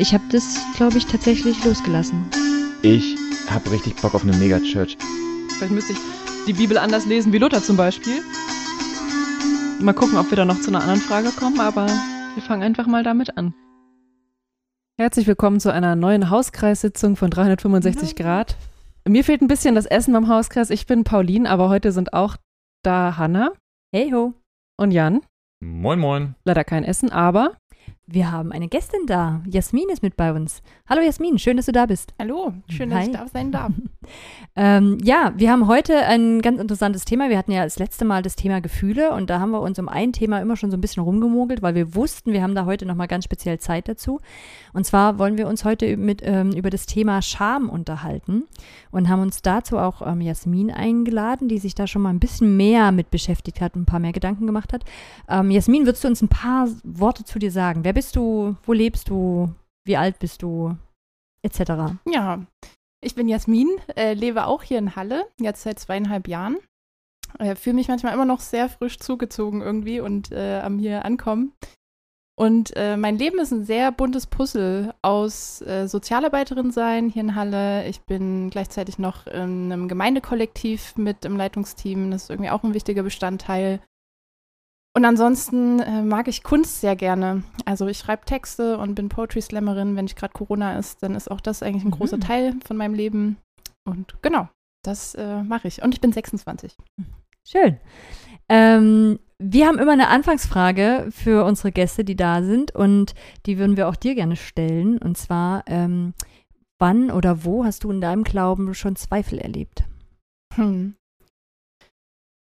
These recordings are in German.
Ich habe das, glaube ich, tatsächlich losgelassen. Ich habe richtig Bock auf eine Megachurch. Vielleicht müsste ich die Bibel anders lesen wie Luther zum Beispiel. Mal gucken, ob wir da noch zu einer anderen Frage kommen, aber wir fangen einfach mal damit an. Herzlich willkommen zu einer neuen Hauskreissitzung von 365 Grad. Mir fehlt ein bisschen das Essen beim Hauskreis. Ich bin Pauline, aber heute sind auch da Hanna. Hey ho. Und Jan. Moin, moin. Leider kein Essen, aber wir haben eine Gästin da. Jasmin ist mit bei uns. Hallo Jasmin, schön, dass du da bist. Hallo, schön, dass Hi. ich da sein darf. ähm, ja, wir haben heute ein ganz interessantes Thema. Wir hatten ja das letzte Mal das Thema Gefühle und da haben wir uns um ein Thema immer schon so ein bisschen rumgemogelt, weil wir wussten, wir haben da heute nochmal ganz speziell Zeit dazu. Und zwar wollen wir uns heute mit, ähm, über das Thema Scham unterhalten und haben uns dazu auch ähm, Jasmin eingeladen, die sich da schon mal ein bisschen mehr mit beschäftigt hat und ein paar mehr Gedanken gemacht hat. Ähm, Jasmin, würdest du uns ein paar Worte zu dir sagen? Wer bist du? Wo lebst du? Wie alt bist du? Etc. Ja, ich bin Jasmin, äh, lebe auch hier in Halle, jetzt seit zweieinhalb Jahren. Äh, Fühle mich manchmal immer noch sehr frisch zugezogen irgendwie und äh, am hier ankommen. Und äh, mein Leben ist ein sehr buntes Puzzle aus äh, Sozialarbeiterin sein hier in Halle. Ich bin gleichzeitig noch in einem Gemeindekollektiv mit im Leitungsteam. Das ist irgendwie auch ein wichtiger Bestandteil. Und ansonsten äh, mag ich Kunst sehr gerne. Also ich schreibe Texte und bin Poetry Slammerin. Wenn ich gerade Corona ist, dann ist auch das eigentlich ein mhm. großer Teil von meinem Leben. Und genau, das äh, mache ich. Und ich bin 26. Schön. Ähm, wir haben immer eine Anfangsfrage für unsere Gäste, die da sind. Und die würden wir auch dir gerne stellen. Und zwar, ähm, wann oder wo hast du in deinem Glauben schon Zweifel erlebt? Hm.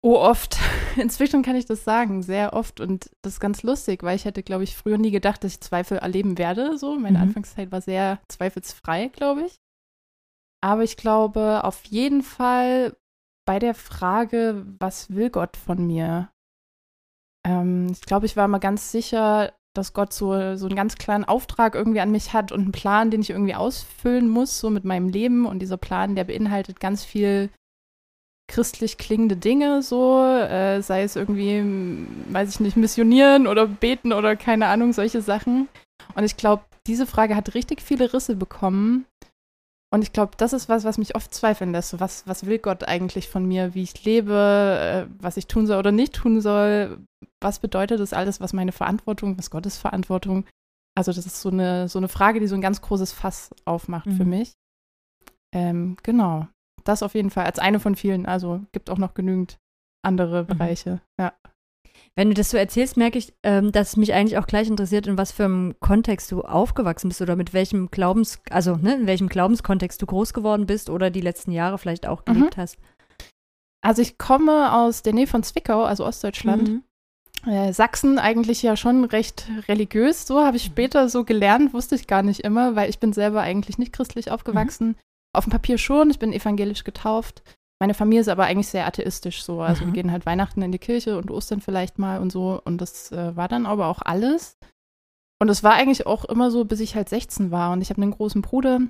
Oh, oft. Inzwischen kann ich das sagen, sehr oft. Und das ist ganz lustig, weil ich hätte, glaube ich, früher nie gedacht, dass ich Zweifel erleben werde. So, meine mhm. Anfangszeit war sehr zweifelsfrei, glaube ich. Aber ich glaube auf jeden Fall bei der Frage, was will Gott von mir? Ähm, ich glaube, ich war mal ganz sicher, dass Gott so, so einen ganz klaren Auftrag irgendwie an mich hat und einen Plan, den ich irgendwie ausfüllen muss, so mit meinem Leben. Und dieser Plan, der beinhaltet ganz viel christlich klingende Dinge, so, äh, sei es irgendwie, weiß ich nicht, missionieren oder beten oder keine Ahnung, solche Sachen. Und ich glaube, diese Frage hat richtig viele Risse bekommen. Und ich glaube, das ist was, was mich oft zweifeln lässt. was, was will Gott eigentlich von mir, wie ich lebe, äh, was ich tun soll oder nicht tun soll? Was bedeutet das alles, was meine Verantwortung, was Gottes Verantwortung? Also, das ist so eine, so eine Frage, die so ein ganz großes Fass aufmacht mhm. für mich. Ähm, genau das auf jeden Fall als eine von vielen. Also gibt auch noch genügend andere mhm. Bereiche. Mhm. Ja. Wenn du das so erzählst, merke ich, ähm, dass mich eigentlich auch gleich interessiert, in was für einem Kontext du aufgewachsen bist oder mit welchem Glaubens, also ne, in welchem Glaubenskontext du groß geworden bist oder die letzten Jahre vielleicht auch gelebt mhm. hast. Also ich komme aus der Nähe von Zwickau, also Ostdeutschland. Mhm. Äh, Sachsen eigentlich ja schon recht religiös, so habe ich mhm. später so gelernt, wusste ich gar nicht immer, weil ich bin selber eigentlich nicht christlich aufgewachsen. Mhm auf dem Papier schon, ich bin evangelisch getauft. Meine Familie ist aber eigentlich sehr atheistisch so. Also mhm. wir gehen halt Weihnachten in die Kirche und Ostern vielleicht mal und so. Und das äh, war dann aber auch alles. Und es war eigentlich auch immer so, bis ich halt 16 war. Und ich habe einen großen Bruder.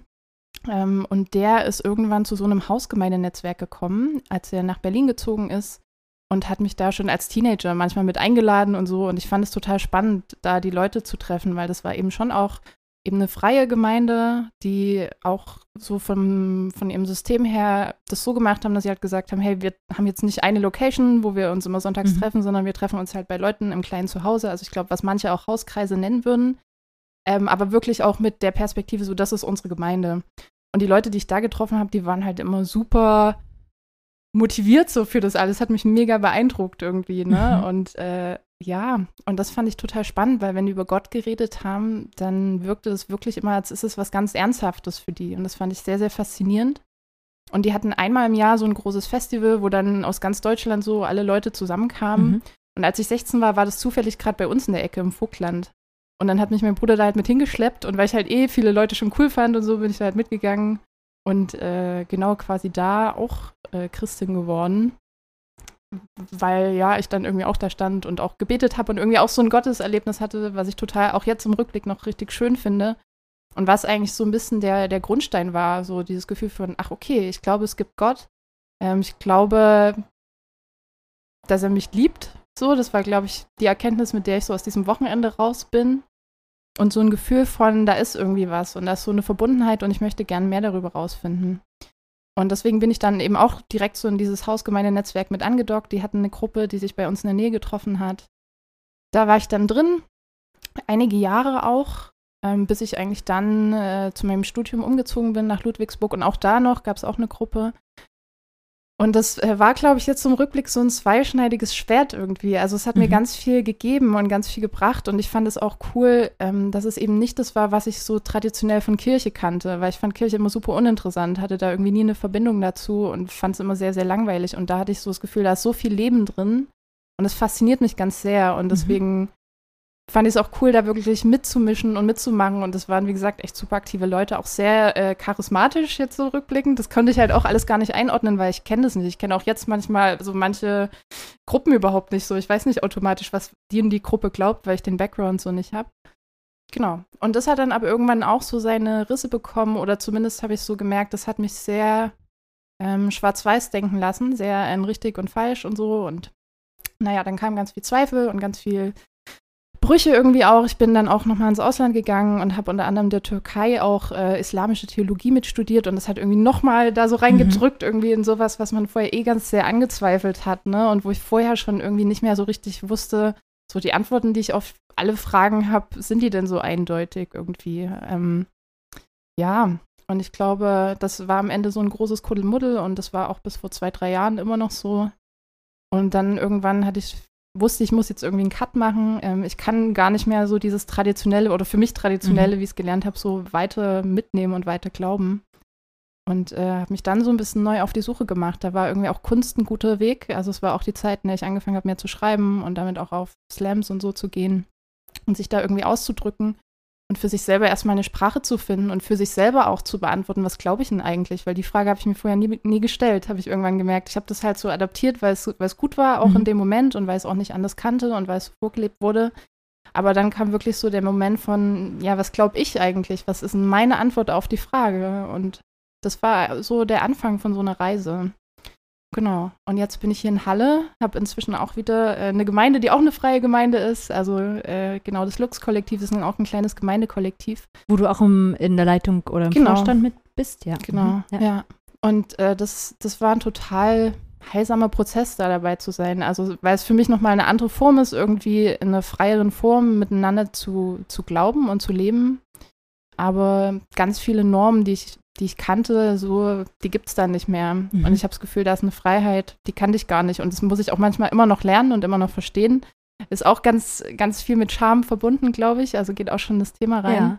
Ähm, und der ist irgendwann zu so einem Hausgemeindenetzwerk gekommen, als er nach Berlin gezogen ist. Und hat mich da schon als Teenager manchmal mit eingeladen und so. Und ich fand es total spannend, da die Leute zu treffen, weil das war eben schon auch eben eine freie Gemeinde, die auch so vom, von ihrem System her das so gemacht haben, dass sie halt gesagt haben, hey, wir haben jetzt nicht eine Location, wo wir uns immer sonntags mhm. treffen, sondern wir treffen uns halt bei Leuten im kleinen Zuhause. Also ich glaube, was manche auch Hauskreise nennen würden, ähm, aber wirklich auch mit der Perspektive, so das ist unsere Gemeinde. Und die Leute, die ich da getroffen habe, die waren halt immer super motiviert so für das alles. Hat mich mega beeindruckt irgendwie, ne? Mhm. Und äh, ja, und das fand ich total spannend, weil wenn die über Gott geredet haben, dann wirkte es wirklich immer, als ist es was ganz Ernsthaftes für die. Und das fand ich sehr, sehr faszinierend. Und die hatten einmal im Jahr so ein großes Festival, wo dann aus ganz Deutschland so alle Leute zusammenkamen. Mhm. Und als ich 16 war, war das zufällig gerade bei uns in der Ecke im Vogtland. Und dann hat mich mein Bruder da halt mit hingeschleppt. Und weil ich halt eh viele Leute schon cool fand und so, bin ich da halt mitgegangen. Und äh, genau quasi da auch äh, Christin geworden weil ja, ich dann irgendwie auch da stand und auch gebetet habe und irgendwie auch so ein Gotteserlebnis hatte, was ich total auch jetzt im Rückblick noch richtig schön finde. Und was eigentlich so ein bisschen der, der Grundstein war, so dieses Gefühl von, ach okay, ich glaube, es gibt Gott. Ähm, ich glaube, dass er mich liebt. So, das war, glaube ich, die Erkenntnis, mit der ich so aus diesem Wochenende raus bin. Und so ein Gefühl von, da ist irgendwie was und da ist so eine Verbundenheit und ich möchte gern mehr darüber rausfinden. Und deswegen bin ich dann eben auch direkt so in dieses Hausgemeindenetzwerk mit angedockt. Die hatten eine Gruppe, die sich bei uns in der Nähe getroffen hat. Da war ich dann drin, einige Jahre auch, ähm, bis ich eigentlich dann äh, zu meinem Studium umgezogen bin nach Ludwigsburg. Und auch da noch gab es auch eine Gruppe. Und das äh, war, glaube ich, jetzt zum Rückblick so ein zweischneidiges Schwert irgendwie. Also es hat mhm. mir ganz viel gegeben und ganz viel gebracht. Und ich fand es auch cool, ähm, dass es eben nicht das war, was ich so traditionell von Kirche kannte, weil ich fand Kirche immer super uninteressant, hatte da irgendwie nie eine Verbindung dazu und fand es immer sehr, sehr langweilig. Und da hatte ich so das Gefühl, da ist so viel Leben drin. Und es fasziniert mich ganz sehr. Und mhm. deswegen mhm fand ich es auch cool, da wirklich mitzumischen und mitzumachen. Und das waren, wie gesagt, echt super aktive Leute, auch sehr äh, charismatisch jetzt so rückblickend. Das konnte ich halt auch alles gar nicht einordnen, weil ich kenne das nicht. Ich kenne auch jetzt manchmal so manche Gruppen überhaupt nicht so. Ich weiß nicht automatisch, was die und die Gruppe glaubt, weil ich den Background so nicht habe. Genau. Und das hat dann aber irgendwann auch so seine Risse bekommen, oder zumindest habe ich so gemerkt, das hat mich sehr ähm, schwarz-weiß denken lassen, sehr ein richtig und falsch und so. Und naja, dann kam ganz viel Zweifel und ganz viel Brüche irgendwie auch. Ich bin dann auch nochmal ins Ausland gegangen und habe unter anderem der Türkei auch äh, islamische Theologie mitstudiert und das hat irgendwie nochmal da so reingedrückt, mhm. irgendwie in sowas, was man vorher eh ganz sehr angezweifelt hat, ne? Und wo ich vorher schon irgendwie nicht mehr so richtig wusste, so die Antworten, die ich auf alle Fragen habe, sind die denn so eindeutig irgendwie? Ähm, ja, und ich glaube, das war am Ende so ein großes Kuddelmuddel und das war auch bis vor zwei, drei Jahren immer noch so. Und dann irgendwann hatte ich wusste, ich muss jetzt irgendwie einen Cut machen. Ähm, ich kann gar nicht mehr so dieses traditionelle oder für mich traditionelle, mhm. wie ich es gelernt habe, so weiter mitnehmen und weiter glauben. Und äh, habe mich dann so ein bisschen neu auf die Suche gemacht. Da war irgendwie auch Kunst ein guter Weg. Also es war auch die Zeit, in der ich angefangen habe, mehr zu schreiben und damit auch auf Slams und so zu gehen und sich da irgendwie auszudrücken und für sich selber erstmal eine Sprache zu finden und für sich selber auch zu beantworten, was glaube ich denn eigentlich? Weil die Frage habe ich mir vorher nie, nie gestellt, habe ich irgendwann gemerkt. Ich habe das halt so adaptiert, weil es, weil es gut war, auch mhm. in dem Moment und weil es auch nicht anders kannte und weil es vorgelebt wurde. Aber dann kam wirklich so der Moment von, ja, was glaube ich eigentlich? Was ist denn meine Antwort auf die Frage? Und das war so der Anfang von so einer Reise. Genau. Und jetzt bin ich hier in Halle, habe inzwischen auch wieder äh, eine Gemeinde, die auch eine freie Gemeinde ist. Also äh, genau, das Lux-Kollektiv ist auch ein kleines Gemeindekollektiv. Wo du auch im, in der Leitung oder im genau. Vorstand mit bist, ja. Genau, mhm. ja. ja. Und äh, das, das war ein total heilsamer Prozess, da dabei zu sein. Also, weil es für mich nochmal eine andere Form ist, irgendwie in einer freieren Form miteinander zu, zu glauben und zu leben. Aber ganz viele Normen, die ich die ich kannte, so, die gibt es da nicht mehr. Mhm. Und ich habe das Gefühl, da ist eine Freiheit, die kannte ich gar nicht. Und das muss ich auch manchmal immer noch lernen und immer noch verstehen. Ist auch ganz, ganz viel mit Charme verbunden, glaube ich. Also geht auch schon das Thema rein. Ja.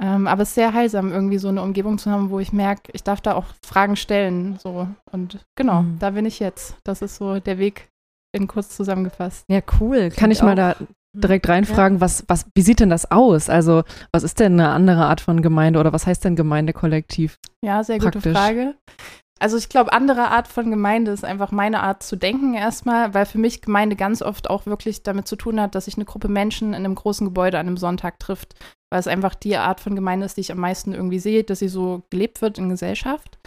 Ähm, aber es ist sehr heilsam, irgendwie so eine Umgebung zu haben, wo ich merke, ich darf da auch Fragen stellen. So. Und genau, mhm. da bin ich jetzt. Das ist so der Weg in kurz zusammengefasst. Ja, cool. Kann ich auch. mal da. Direkt reinfragen, ja. was, was, wie sieht denn das aus? Also, was ist denn eine andere Art von Gemeinde oder was heißt denn Gemeindekollektiv? Ja, sehr Praktisch. gute Frage. Also ich glaube, andere Art von Gemeinde ist einfach meine Art zu denken erstmal, weil für mich Gemeinde ganz oft auch wirklich damit zu tun hat, dass sich eine Gruppe Menschen in einem großen Gebäude an einem Sonntag trifft, weil es einfach die Art von Gemeinde ist, die ich am meisten irgendwie sehe, dass sie so gelebt wird in Gesellschaft.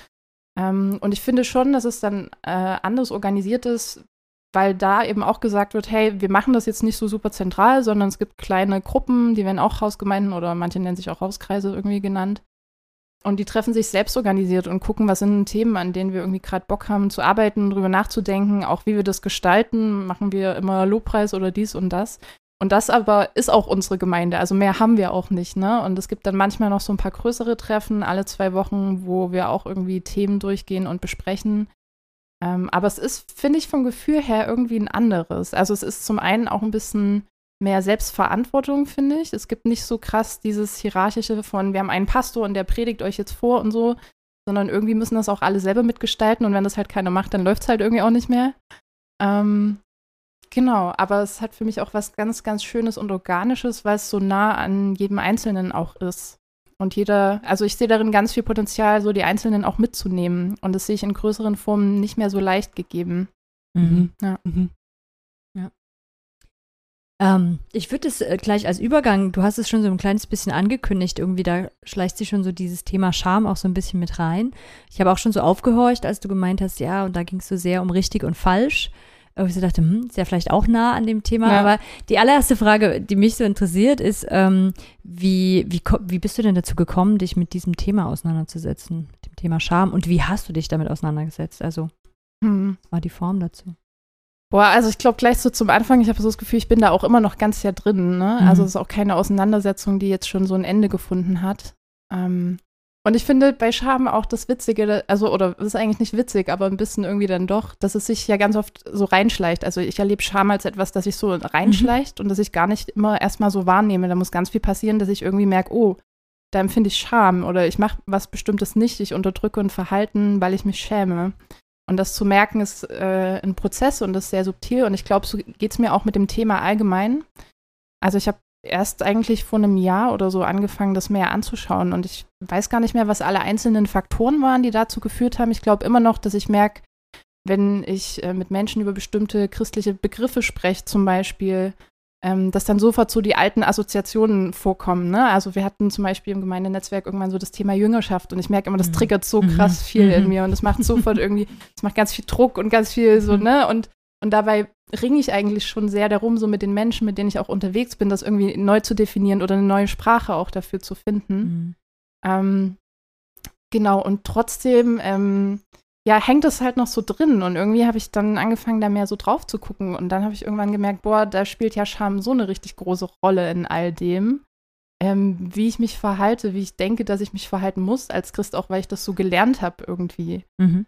Ähm, und ich finde schon, dass es dann äh, anders organisiert ist, weil da eben auch gesagt wird, hey, wir machen das jetzt nicht so super zentral, sondern es gibt kleine Gruppen, die werden auch Hausgemeinden oder manche nennen sich auch Hauskreise irgendwie genannt. Und die treffen sich selbst organisiert und gucken, was sind Themen, an denen wir irgendwie gerade Bock haben zu arbeiten, drüber nachzudenken, auch wie wir das gestalten. Machen wir immer Lobpreis oder dies und das. Und das aber ist auch unsere Gemeinde. Also mehr haben wir auch nicht, ne? Und es gibt dann manchmal noch so ein paar größere Treffen alle zwei Wochen, wo wir auch irgendwie Themen durchgehen und besprechen. Ähm, aber es ist, finde ich, vom Gefühl her irgendwie ein anderes. Also es ist zum einen auch ein bisschen mehr Selbstverantwortung, finde ich. Es gibt nicht so krass dieses Hierarchische von, wir haben einen Pastor und der predigt euch jetzt vor und so, sondern irgendwie müssen das auch alle selber mitgestalten und wenn das halt keiner macht, dann läuft es halt irgendwie auch nicht mehr. Ähm, genau, aber es hat für mich auch was ganz, ganz Schönes und Organisches, weil es so nah an jedem Einzelnen auch ist. Und jeder, also ich sehe darin ganz viel Potenzial, so die Einzelnen auch mitzunehmen. Und das sehe ich in größeren Formen nicht mehr so leicht gegeben. Mhm. Ja. Mhm. ja. Ähm, ich würde es äh, gleich als Übergang, du hast es schon so ein kleines bisschen angekündigt, irgendwie da schleicht sich schon so dieses Thema Scham auch so ein bisschen mit rein. Ich habe auch schon so aufgehorcht, als du gemeint hast, ja, und da ging es so sehr um richtig und falsch. Ich so dachte, hm, ist ja vielleicht auch nah an dem Thema. Ja. Aber die allererste Frage, die mich so interessiert, ist, ähm, wie, wie, wie bist du denn dazu gekommen, dich mit diesem Thema auseinanderzusetzen, mit dem Thema Scham? Und wie hast du dich damit auseinandergesetzt? Also, Hm. was war die Form dazu? Boah, also ich glaube gleich so zum Anfang, ich habe so das Gefühl, ich bin da auch immer noch ganz ja drin. Ne? Mhm. Also es ist auch keine Auseinandersetzung, die jetzt schon so ein Ende gefunden hat. Ähm, und ich finde bei Scham auch das Witzige, also, oder es ist eigentlich nicht witzig, aber ein bisschen irgendwie dann doch, dass es sich ja ganz oft so reinschleicht. Also ich erlebe Scham als etwas, das sich so reinschleicht und das ich gar nicht immer erstmal so wahrnehme. Da muss ganz viel passieren, dass ich irgendwie merke, oh, da empfinde ich Scham oder ich mache was Bestimmtes nicht, ich unterdrücke ein Verhalten, weil ich mich schäme. Und das zu merken ist äh, ein Prozess und ist sehr subtil. Und ich glaube, so geht es mir auch mit dem Thema allgemein. Also ich habe erst eigentlich vor einem Jahr oder so angefangen, das mehr anzuschauen. Und ich weiß gar nicht mehr, was alle einzelnen Faktoren waren, die dazu geführt haben. Ich glaube immer noch, dass ich merke, wenn ich äh, mit Menschen über bestimmte christliche Begriffe spreche, zum Beispiel, ähm, dass dann sofort so die alten Assoziationen vorkommen. Ne? Also wir hatten zum Beispiel im Gemeindenetzwerk irgendwann so das Thema Jüngerschaft und ich merke immer, das Mhm. triggert so Mhm. krass viel in Mhm. mir und das macht sofort irgendwie, das macht ganz viel Druck und ganz viel so, ne? Und, und dabei ringe ich eigentlich schon sehr darum, so mit den Menschen, mit denen ich auch unterwegs bin, das irgendwie neu zu definieren oder eine neue Sprache auch dafür zu finden. Mhm. Ähm, genau, und trotzdem, ähm, ja, hängt es halt noch so drin. Und irgendwie habe ich dann angefangen, da mehr so drauf zu gucken. Und dann habe ich irgendwann gemerkt, boah, da spielt ja Scham so eine richtig große Rolle in all dem. Ähm, wie ich mich verhalte, wie ich denke, dass ich mich verhalten muss als Christ, auch weil ich das so gelernt habe irgendwie. Mhm.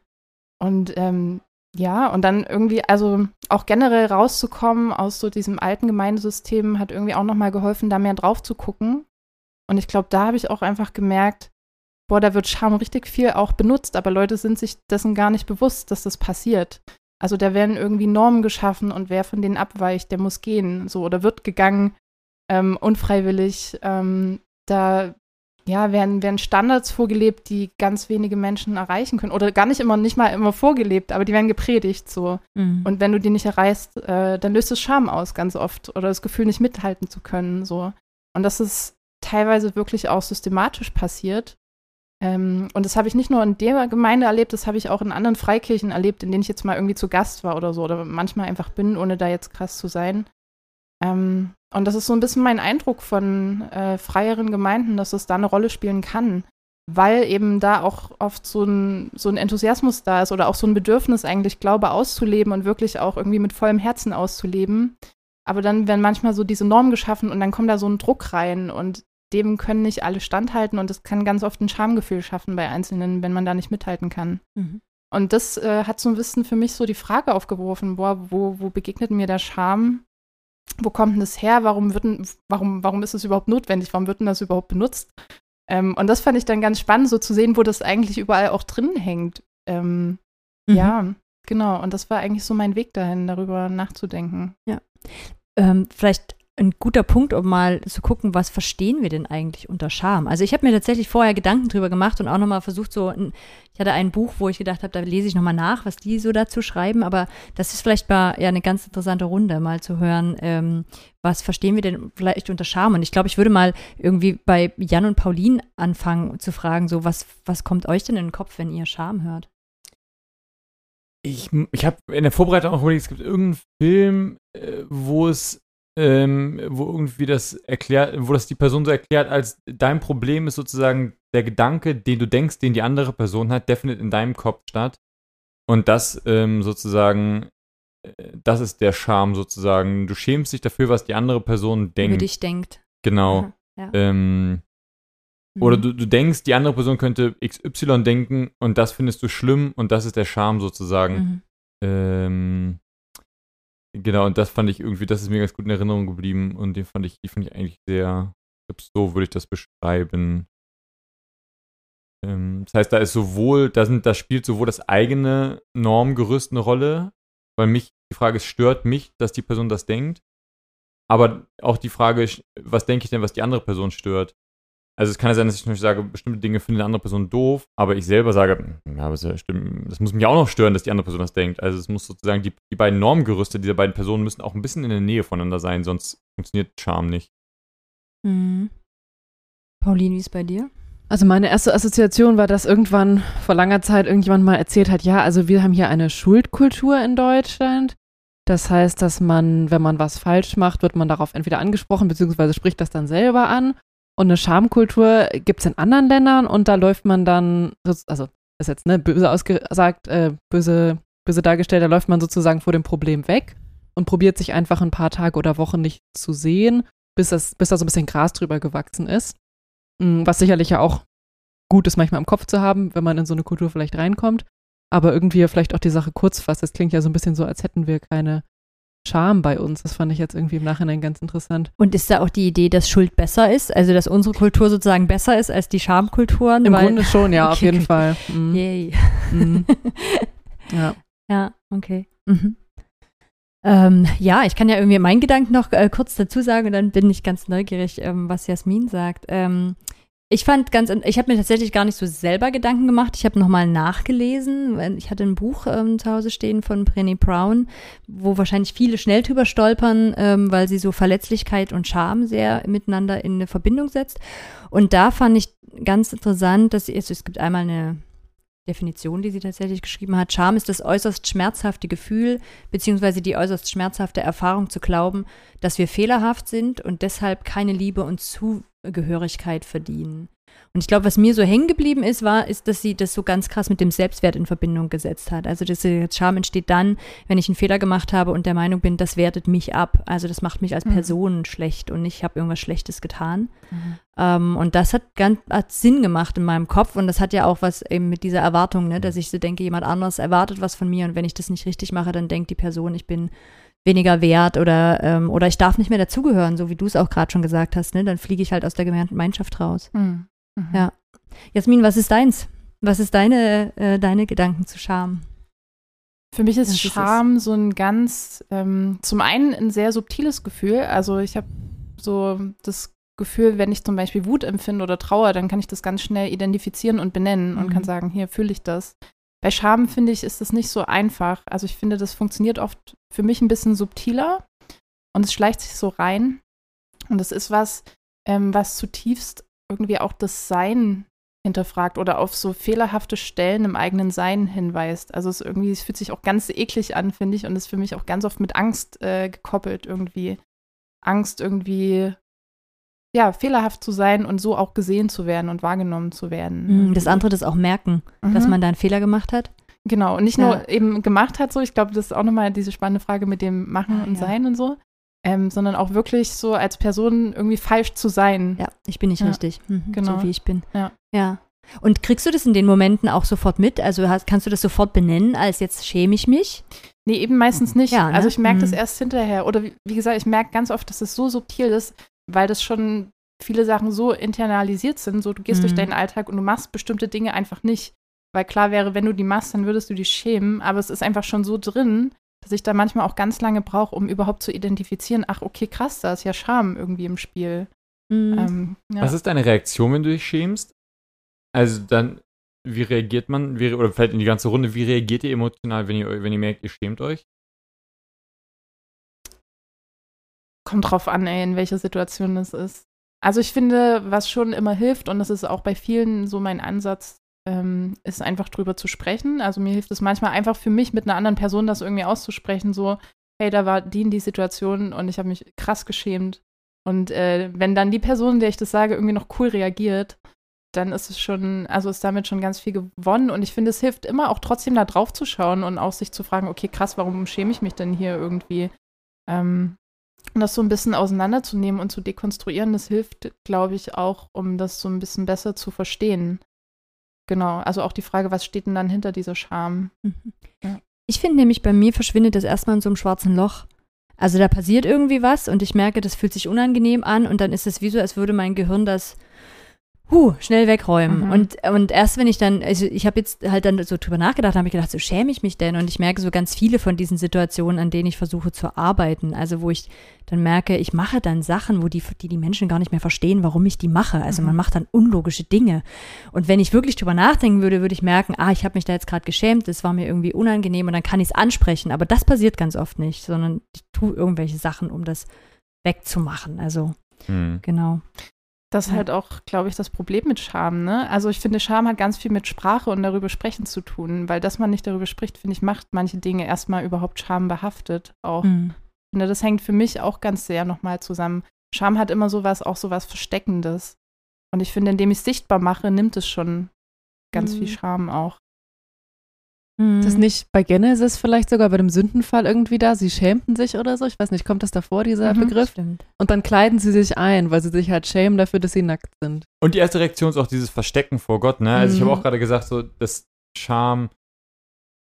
Und ähm, ja, und dann irgendwie, also auch generell rauszukommen aus so diesem alten Gemeindesystem hat irgendwie auch nochmal geholfen, da mehr drauf zu gucken. Und ich glaube, da habe ich auch einfach gemerkt, boah, da wird Scham richtig viel auch benutzt, aber Leute sind sich dessen gar nicht bewusst, dass das passiert. Also da werden irgendwie Normen geschaffen und wer von denen abweicht, der muss gehen, so oder wird gegangen, ähm, unfreiwillig. Ähm, da ja, werden, werden Standards vorgelebt, die ganz wenige Menschen erreichen können. Oder gar nicht immer, nicht mal immer vorgelebt, aber die werden gepredigt so. Mhm. Und wenn du die nicht erreichst, äh, dann löst es Scham aus ganz oft oder das Gefühl, nicht mithalten zu können. So. Und das ist teilweise wirklich auch systematisch passiert. Ähm, und das habe ich nicht nur in der Gemeinde erlebt, das habe ich auch in anderen Freikirchen erlebt, in denen ich jetzt mal irgendwie zu Gast war oder so oder manchmal einfach bin, ohne da jetzt krass zu sein. Ähm, und das ist so ein bisschen mein Eindruck von äh, freieren Gemeinden, dass es da eine Rolle spielen kann, weil eben da auch oft so ein, so ein Enthusiasmus da ist oder auch so ein Bedürfnis eigentlich, Glaube auszuleben und wirklich auch irgendwie mit vollem Herzen auszuleben. Aber dann werden manchmal so diese Normen geschaffen und dann kommt da so ein Druck rein und dem können nicht alle standhalten und das kann ganz oft ein Schamgefühl schaffen bei Einzelnen, wenn man da nicht mithalten kann. Mhm. Und das äh, hat so ein bisschen für mich so die Frage aufgeworfen, boah, wo, wo begegnet mir der Scham? Wo kommt denn das her? Warum, wird denn, warum, warum ist es überhaupt notwendig? Warum wird denn das überhaupt benutzt? Ähm, und das fand ich dann ganz spannend, so zu sehen, wo das eigentlich überall auch drin hängt. Ähm, Mhm. Ja, genau. Und das war eigentlich so mein Weg dahin, darüber nachzudenken. ähm, vielleicht ein guter Punkt, um mal zu gucken, was verstehen wir denn eigentlich unter Scham? Also ich habe mir tatsächlich vorher Gedanken drüber gemacht und auch nochmal versucht, so, ein, ich hatte ein Buch, wo ich gedacht habe, da lese ich nochmal nach, was die so dazu schreiben, aber das ist vielleicht mal ja eine ganz interessante Runde, mal zu hören, ähm, was verstehen wir denn vielleicht unter Scham? Und ich glaube, ich würde mal irgendwie bei Jan und Pauline anfangen zu fragen, so, was, was kommt euch denn in den Kopf, wenn ihr Scham hört? Ich, ich habe in der Vorbereitung auch überlegt, es gibt irgendeinen Film, äh, wo es, ähm, wo irgendwie das erklärt, wo das die Person so erklärt, als dein Problem ist sozusagen der Gedanke, den du denkst, den die andere Person hat, der findet in deinem Kopf statt. Und das ähm, sozusagen, äh, das ist der Charme sozusagen. Du schämst dich dafür, was die andere Person Über denkt. dich denkt. Genau. Aha, ja. Ähm, Oder Mhm. du, du denkst, die andere Person könnte XY denken und das findest du schlimm und das ist der Charme sozusagen. Mhm. Ähm, genau, und das fand ich irgendwie, das ist mir ganz gut in Erinnerung geblieben und den fand ich, die fand ich eigentlich sehr, ich glaub, so würde ich das beschreiben. Ähm, das heißt, da ist sowohl, da sind, da spielt sowohl das eigene Normgerüst eine Rolle, weil mich, die Frage ist, stört mich, dass die Person das denkt, aber auch die Frage, was denke ich denn, was die andere Person stört? Also es kann ja sein, dass ich zum Beispiel sage, bestimmte Dinge findet eine andere Person doof, aber ich selber sage, "Hm, ja, ja stimmt, das muss mich auch noch stören, dass die andere Person das denkt. Also es muss sozusagen, die, die beiden Normgerüste dieser beiden Personen müssen auch ein bisschen in der Nähe voneinander sein, sonst funktioniert Charme nicht. Mhm. Pauline, wie ist bei dir? Also meine erste Assoziation war, dass irgendwann vor langer Zeit irgendjemand mal erzählt hat, ja, also wir haben hier eine Schuldkultur in Deutschland. Das heißt, dass man, wenn man was falsch macht, wird man darauf entweder angesprochen, beziehungsweise spricht das dann selber an. Und eine Schamkultur gibt es in anderen Ländern und da läuft man dann, also ist jetzt ne, böse ausgesagt, äh, böse, böse dargestellt, da läuft man sozusagen vor dem Problem weg und probiert sich einfach ein paar Tage oder Wochen nicht zu sehen, bis, das, bis da so ein bisschen Gras drüber gewachsen ist. Mm, was sicherlich ja auch gut ist, manchmal im Kopf zu haben, wenn man in so eine Kultur vielleicht reinkommt. Aber irgendwie vielleicht auch die Sache kurz fasst. Das klingt ja so ein bisschen so, als hätten wir keine Charme bei uns. Das fand ich jetzt irgendwie im Nachhinein ganz interessant. Und ist da auch die Idee, dass Schuld besser ist? Also, dass unsere Kultur sozusagen besser ist als die Schamkulturen? Im Grunde schon, ja, auf jeden Fall. Mhm. Yay. Mhm. Ja. Ja, okay. Mhm. Ähm, ja, ich kann ja irgendwie meinen Gedanken noch äh, kurz dazu sagen und dann bin ich ganz neugierig, ähm, was Jasmin sagt. Ähm, ich fand ganz, ich habe mir tatsächlich gar nicht so selber Gedanken gemacht. Ich habe nochmal nachgelesen. Ich hatte ein Buch ähm, zu Hause stehen von Brené Brown, wo wahrscheinlich viele schnell drüber stolpern, ähm, weil sie so Verletzlichkeit und Scham sehr miteinander in eine Verbindung setzt. Und da fand ich ganz interessant, dass also es gibt einmal eine Definition, die sie tatsächlich geschrieben hat. Scham ist das äußerst schmerzhafte Gefühl, beziehungsweise die äußerst schmerzhafte Erfahrung zu glauben, dass wir fehlerhaft sind und deshalb keine Liebe und Zugehörigkeit verdienen. Und ich glaube, was mir so hängen geblieben ist, war, ist, dass sie das so ganz krass mit dem Selbstwert in Verbindung gesetzt hat. Also diese Scham entsteht dann, wenn ich einen Fehler gemacht habe und der Meinung bin, das wertet mich ab. Also das macht mich als mhm. Person mhm. schlecht und ich habe irgendwas Schlechtes getan. Mhm. Ähm, und das hat ganz hat Sinn gemacht in meinem Kopf und das hat ja auch was eben mit dieser Erwartung, ne, dass ich so denke, jemand anderes erwartet was von mir und wenn ich das nicht richtig mache, dann denkt die Person, ich bin weniger wert oder, ähm, oder ich darf nicht mehr dazugehören, so wie du es auch gerade schon gesagt hast, ne? Dann fliege ich halt aus der Gemeinschaft raus. Mhm. Mhm. Ja. Jasmin, was ist deins? Was ist deine, äh, deine Gedanken zu Scham? Für mich ist Scham ist so ein ganz, ähm, zum einen ein sehr subtiles Gefühl. Also ich habe so das Gefühl, wenn ich zum Beispiel Wut empfinde oder Trauer, dann kann ich das ganz schnell identifizieren und benennen mhm. und kann sagen, hier fühle ich das. Bei Scham finde ich, ist das nicht so einfach. Also ich finde, das funktioniert oft für mich ein bisschen subtiler und es schleicht sich so rein. Und es ist was, ähm, was zutiefst irgendwie auch das Sein hinterfragt oder auf so fehlerhafte Stellen im eigenen Sein hinweist. Also es irgendwie, es fühlt sich auch ganz eklig an, finde ich, und ist für mich auch ganz oft mit Angst äh, gekoppelt irgendwie. Angst irgendwie, ja, fehlerhaft zu sein und so auch gesehen zu werden und wahrgenommen zu werden. Mhm, das andere das auch merken, mhm. dass man da einen Fehler gemacht hat. Genau, und nicht ja. nur eben gemacht hat so, ich glaube, das ist auch nochmal diese spannende Frage mit dem Machen ah, und ja. Sein und so, ähm, sondern auch wirklich so als Person irgendwie falsch zu sein. Ja, ich bin nicht ja. richtig, mhm, genau. so wie ich bin. Ja. ja. Und kriegst du das in den Momenten auch sofort mit? Also hast, kannst du das sofort benennen, als jetzt schäme ich mich? Nee, eben meistens nicht. Ja, ne? Also ich merke mhm. das erst hinterher. Oder wie, wie gesagt, ich merke ganz oft, dass es so subtil ist, weil das schon viele Sachen so internalisiert sind. So, du gehst mhm. durch deinen Alltag und du machst bestimmte Dinge einfach nicht. Weil klar wäre, wenn du die machst, dann würdest du dich schämen. Aber es ist einfach schon so drin, dass ich da manchmal auch ganz lange brauche, um überhaupt zu identifizieren, ach, okay, krass, da ist ja Scham irgendwie im Spiel. Mhm. Ähm, ja. Was ist deine Reaktion, wenn du dich schämst? Also dann, wie reagiert man, wie, oder vielleicht in die ganze Runde, wie reagiert ihr emotional, wenn ihr, wenn ihr merkt, ihr schämt euch? Kommt drauf an, ey, in welcher Situation das ist. Also ich finde, was schon immer hilft, und das ist auch bei vielen so mein Ansatz, ähm, ist einfach drüber zu sprechen. Also mir hilft es manchmal einfach für mich mit einer anderen Person das irgendwie auszusprechen, so, hey, da war die in die Situation und ich habe mich krass geschämt. Und äh, wenn dann die Person, der ich das sage, irgendwie noch cool reagiert, dann ist es schon, also ist damit schon ganz viel gewonnen. Und ich finde, es hilft immer auch trotzdem da drauf zu schauen und auch sich zu fragen, okay, krass, warum schäme ich mich denn hier irgendwie? Ähm, und das so ein bisschen auseinanderzunehmen und zu dekonstruieren, das hilft, glaube ich, auch, um das so ein bisschen besser zu verstehen. Genau, also auch die Frage, was steht denn dann hinter dieser Scham? Mhm. Ja. Ich finde nämlich, bei mir verschwindet das erstmal in so einem schwarzen Loch. Also da passiert irgendwie was und ich merke, das fühlt sich unangenehm an und dann ist es wie so, als würde mein Gehirn das huh, schnell wegräumen. Mhm. Und, und erst wenn ich dann, also ich habe jetzt halt dann so drüber nachgedacht, habe ich gedacht, so schäme ich mich denn? Und ich merke so ganz viele von diesen Situationen, an denen ich versuche zu arbeiten. Also wo ich dann merke, ich mache dann Sachen, wo die, die, die Menschen gar nicht mehr verstehen, warum ich die mache. Also mhm. man macht dann unlogische Dinge. Und wenn ich wirklich drüber nachdenken würde, würde ich merken, ah, ich habe mich da jetzt gerade geschämt, das war mir irgendwie unangenehm und dann kann ich es ansprechen. Aber das passiert ganz oft nicht, sondern ich tue irgendwelche Sachen, um das wegzumachen. Also, mhm. genau. Das ist Ja. halt auch, glaube ich, das Problem mit Scham, ne? Also ich finde, Scham hat ganz viel mit Sprache und darüber sprechen zu tun, weil dass man nicht darüber spricht, finde ich, macht manche Dinge erstmal überhaupt schambehaftet auch. Mhm. Ich finde, das hängt für mich auch ganz sehr nochmal zusammen. Scham hat immer sowas, auch sowas Versteckendes. Und ich finde, indem ich es sichtbar mache, nimmt es schon ganz Mhm. viel Scham auch. Ist das nicht bei Genesis vielleicht sogar bei dem Sündenfall irgendwie da? Sie schämten sich oder so? Ich weiß nicht, kommt das davor, dieser Mhm. Begriff? Stimmt. Und dann kleiden sie sich ein, weil sie sich halt schämen dafür, dass sie nackt sind. Und die erste Reaktion ist auch dieses Verstecken vor Gott, ne? Also ich Mhm. habe auch gerade gesagt, so, dass Scham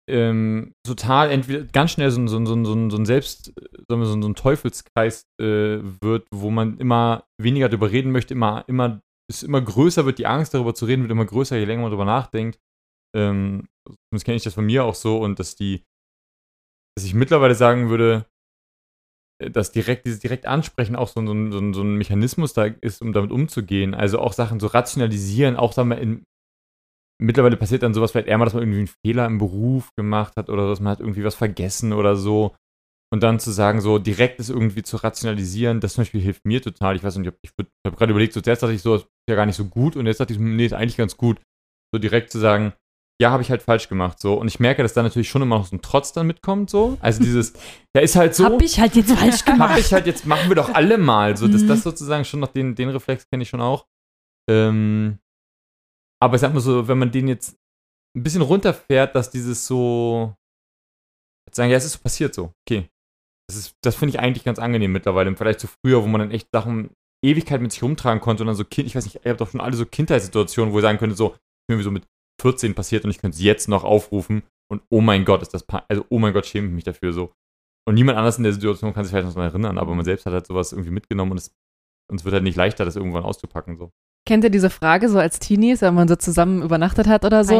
ähm, total entweder ganz schnell so, ein- so, so, so, so ein Selbst, sagen wir, so, ein- so ein Teufelskreis äh, wird, wo man immer weniger darüber reden möchte, immer, immer, es immer größer wird, die Angst darüber zu reden, wird immer größer, je länger man darüber nachdenkt. Ähm, zumindest kenne ich das von mir auch so und dass die, dass ich mittlerweile sagen würde, äh, dass direkt, dieses direkt Ansprechen auch so, ein- so, ein- so, ein- Mechanismus da ist, um damit umzugehen. Also auch Sachen so rationalisieren, auch sagen wir in, mittlerweile passiert dann sowas vielleicht eher mal, dass man irgendwie einen Fehler im Beruf gemacht hat oder dass man hat irgendwie was vergessen oder so. Und dann zu sagen, so direkt ist irgendwie zu rationalisieren, das zum Beispiel hilft mir total. Ich weiß nicht, ich, ich habe gerade überlegt, so zuerst dachte ich so, das ist ja gar nicht so gut und jetzt dachte ich, nee, ist eigentlich ganz gut. So direkt zu sagen, ja, habe ich halt falsch gemacht, so. Und ich merke, dass da natürlich schon immer noch so ein Trotz dann mitkommt, so. Also dieses, ja, ist halt so. Hab ich halt jetzt falsch Hab gemacht. ich halt jetzt, machen wir doch alle mal. So, dass Mhm. das sozusagen schon noch den, den Reflex kenne ich schon auch. Ähm, aber ich sag mal so, wenn man den jetzt ein bisschen runterfährt, dass dieses so sagen, ja, es ist so passiert so, okay. Das, ist- das finde ich eigentlich ganz angenehm mittlerweile im Vergleich zu früher, wo man dann echt Sachen Ewigkeit mit sich rumtragen konnte und dann so Kind, ich weiß nicht, ihr habt doch schon alle so Kindheitssituationen, wo ihr sagen könntet, so, irgendwie so mit 14 passiert und ich könnte es jetzt noch aufrufen und oh mein Gott, ist das, pa- also oh mein Gott, schäme ich mich dafür so. Und niemand anders in der Situation kann sich vielleicht noch daran erinnern, aber man selbst hat halt sowas irgendwie mitgenommen und es, uns wird halt nicht leichter, das irgendwann auszupacken, so. Kennt ihr diese Frage so als Teenies, wenn man so zusammen übernachtet hat oder so?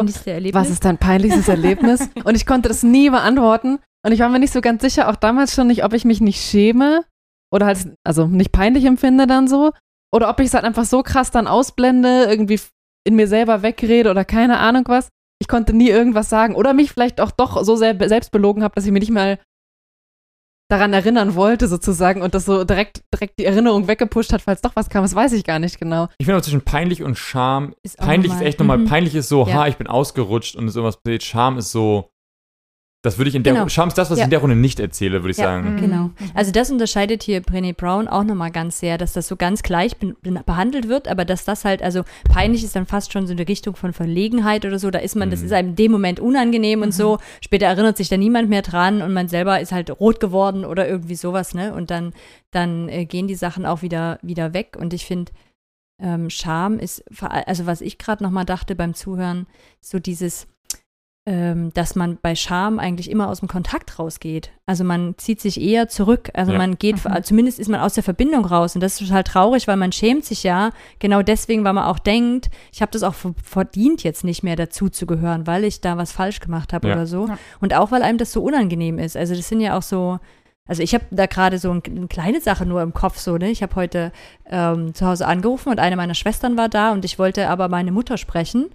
Was ist dein peinlichstes Erlebnis? Und ich konnte das nie beantworten. Und ich war mir nicht so ganz sicher, auch damals schon nicht, ob ich mich nicht schäme oder halt, also nicht peinlich empfinde dann so. Oder ob ich es halt einfach so krass dann ausblende, irgendwie in mir selber wegrede oder keine Ahnung was. Ich konnte nie irgendwas sagen. Oder mich vielleicht auch doch so sehr selbst belogen habe, dass ich mir nicht mal daran erinnern wollte, sozusagen, und das so direkt, direkt die Erinnerung weggepusht hat, falls doch was kam. Das weiß ich gar nicht genau. Ich finde aber zwischen peinlich und Scham, Ist peinlich normal. ist echt nochmal, Mhm. peinlich ist so, Ja. ha, ich bin ausgerutscht und ist irgendwas passiert. Scham ist so, das würde ich in der, Genau. Scham ist das, was ich Ja. in der Runde nicht erzähle, würde ich Ja. sagen. Genau. Mhm. Also das unterscheidet hier Brené Brown auch nochmal ganz sehr, dass das so ganz gleich be behandelt wird, aber dass das halt, also peinlich ist dann fast schon so in der Richtung von Verlegenheit oder so, da ist man, das Mhm. ist einem in dem Moment unangenehm und so, später erinnert sich da niemand mehr dran und man selber ist halt rot geworden oder irgendwie sowas, ne? Und dann, dann äh, gehen die Sachen auch wieder, wieder weg und ich finde, ähm, Scham ist, also was ich gerade nochmal dachte beim Zuhören, so dieses, dass man bei Scham eigentlich immer aus dem Kontakt rausgeht. Also man zieht sich eher zurück. Also Ja. man geht, Mhm. zumindest ist man aus der Verbindung raus. Und das ist total traurig, weil man schämt sich ja genau deswegen, weil man auch denkt, ich habe das auch ver- verdient, jetzt nicht mehr dazu zu gehören, weil ich da was falsch gemacht habe Ja. oder so. Ja. Und auch, weil einem das so unangenehm ist. Also das sind ja auch so, also ich habe da gerade so ein, eine kleine Sache nur im Kopf so, ne? Ich habe heute ähm, zu Hause angerufen und eine meiner Schwestern war da und ich wollte aber meine Mutter sprechen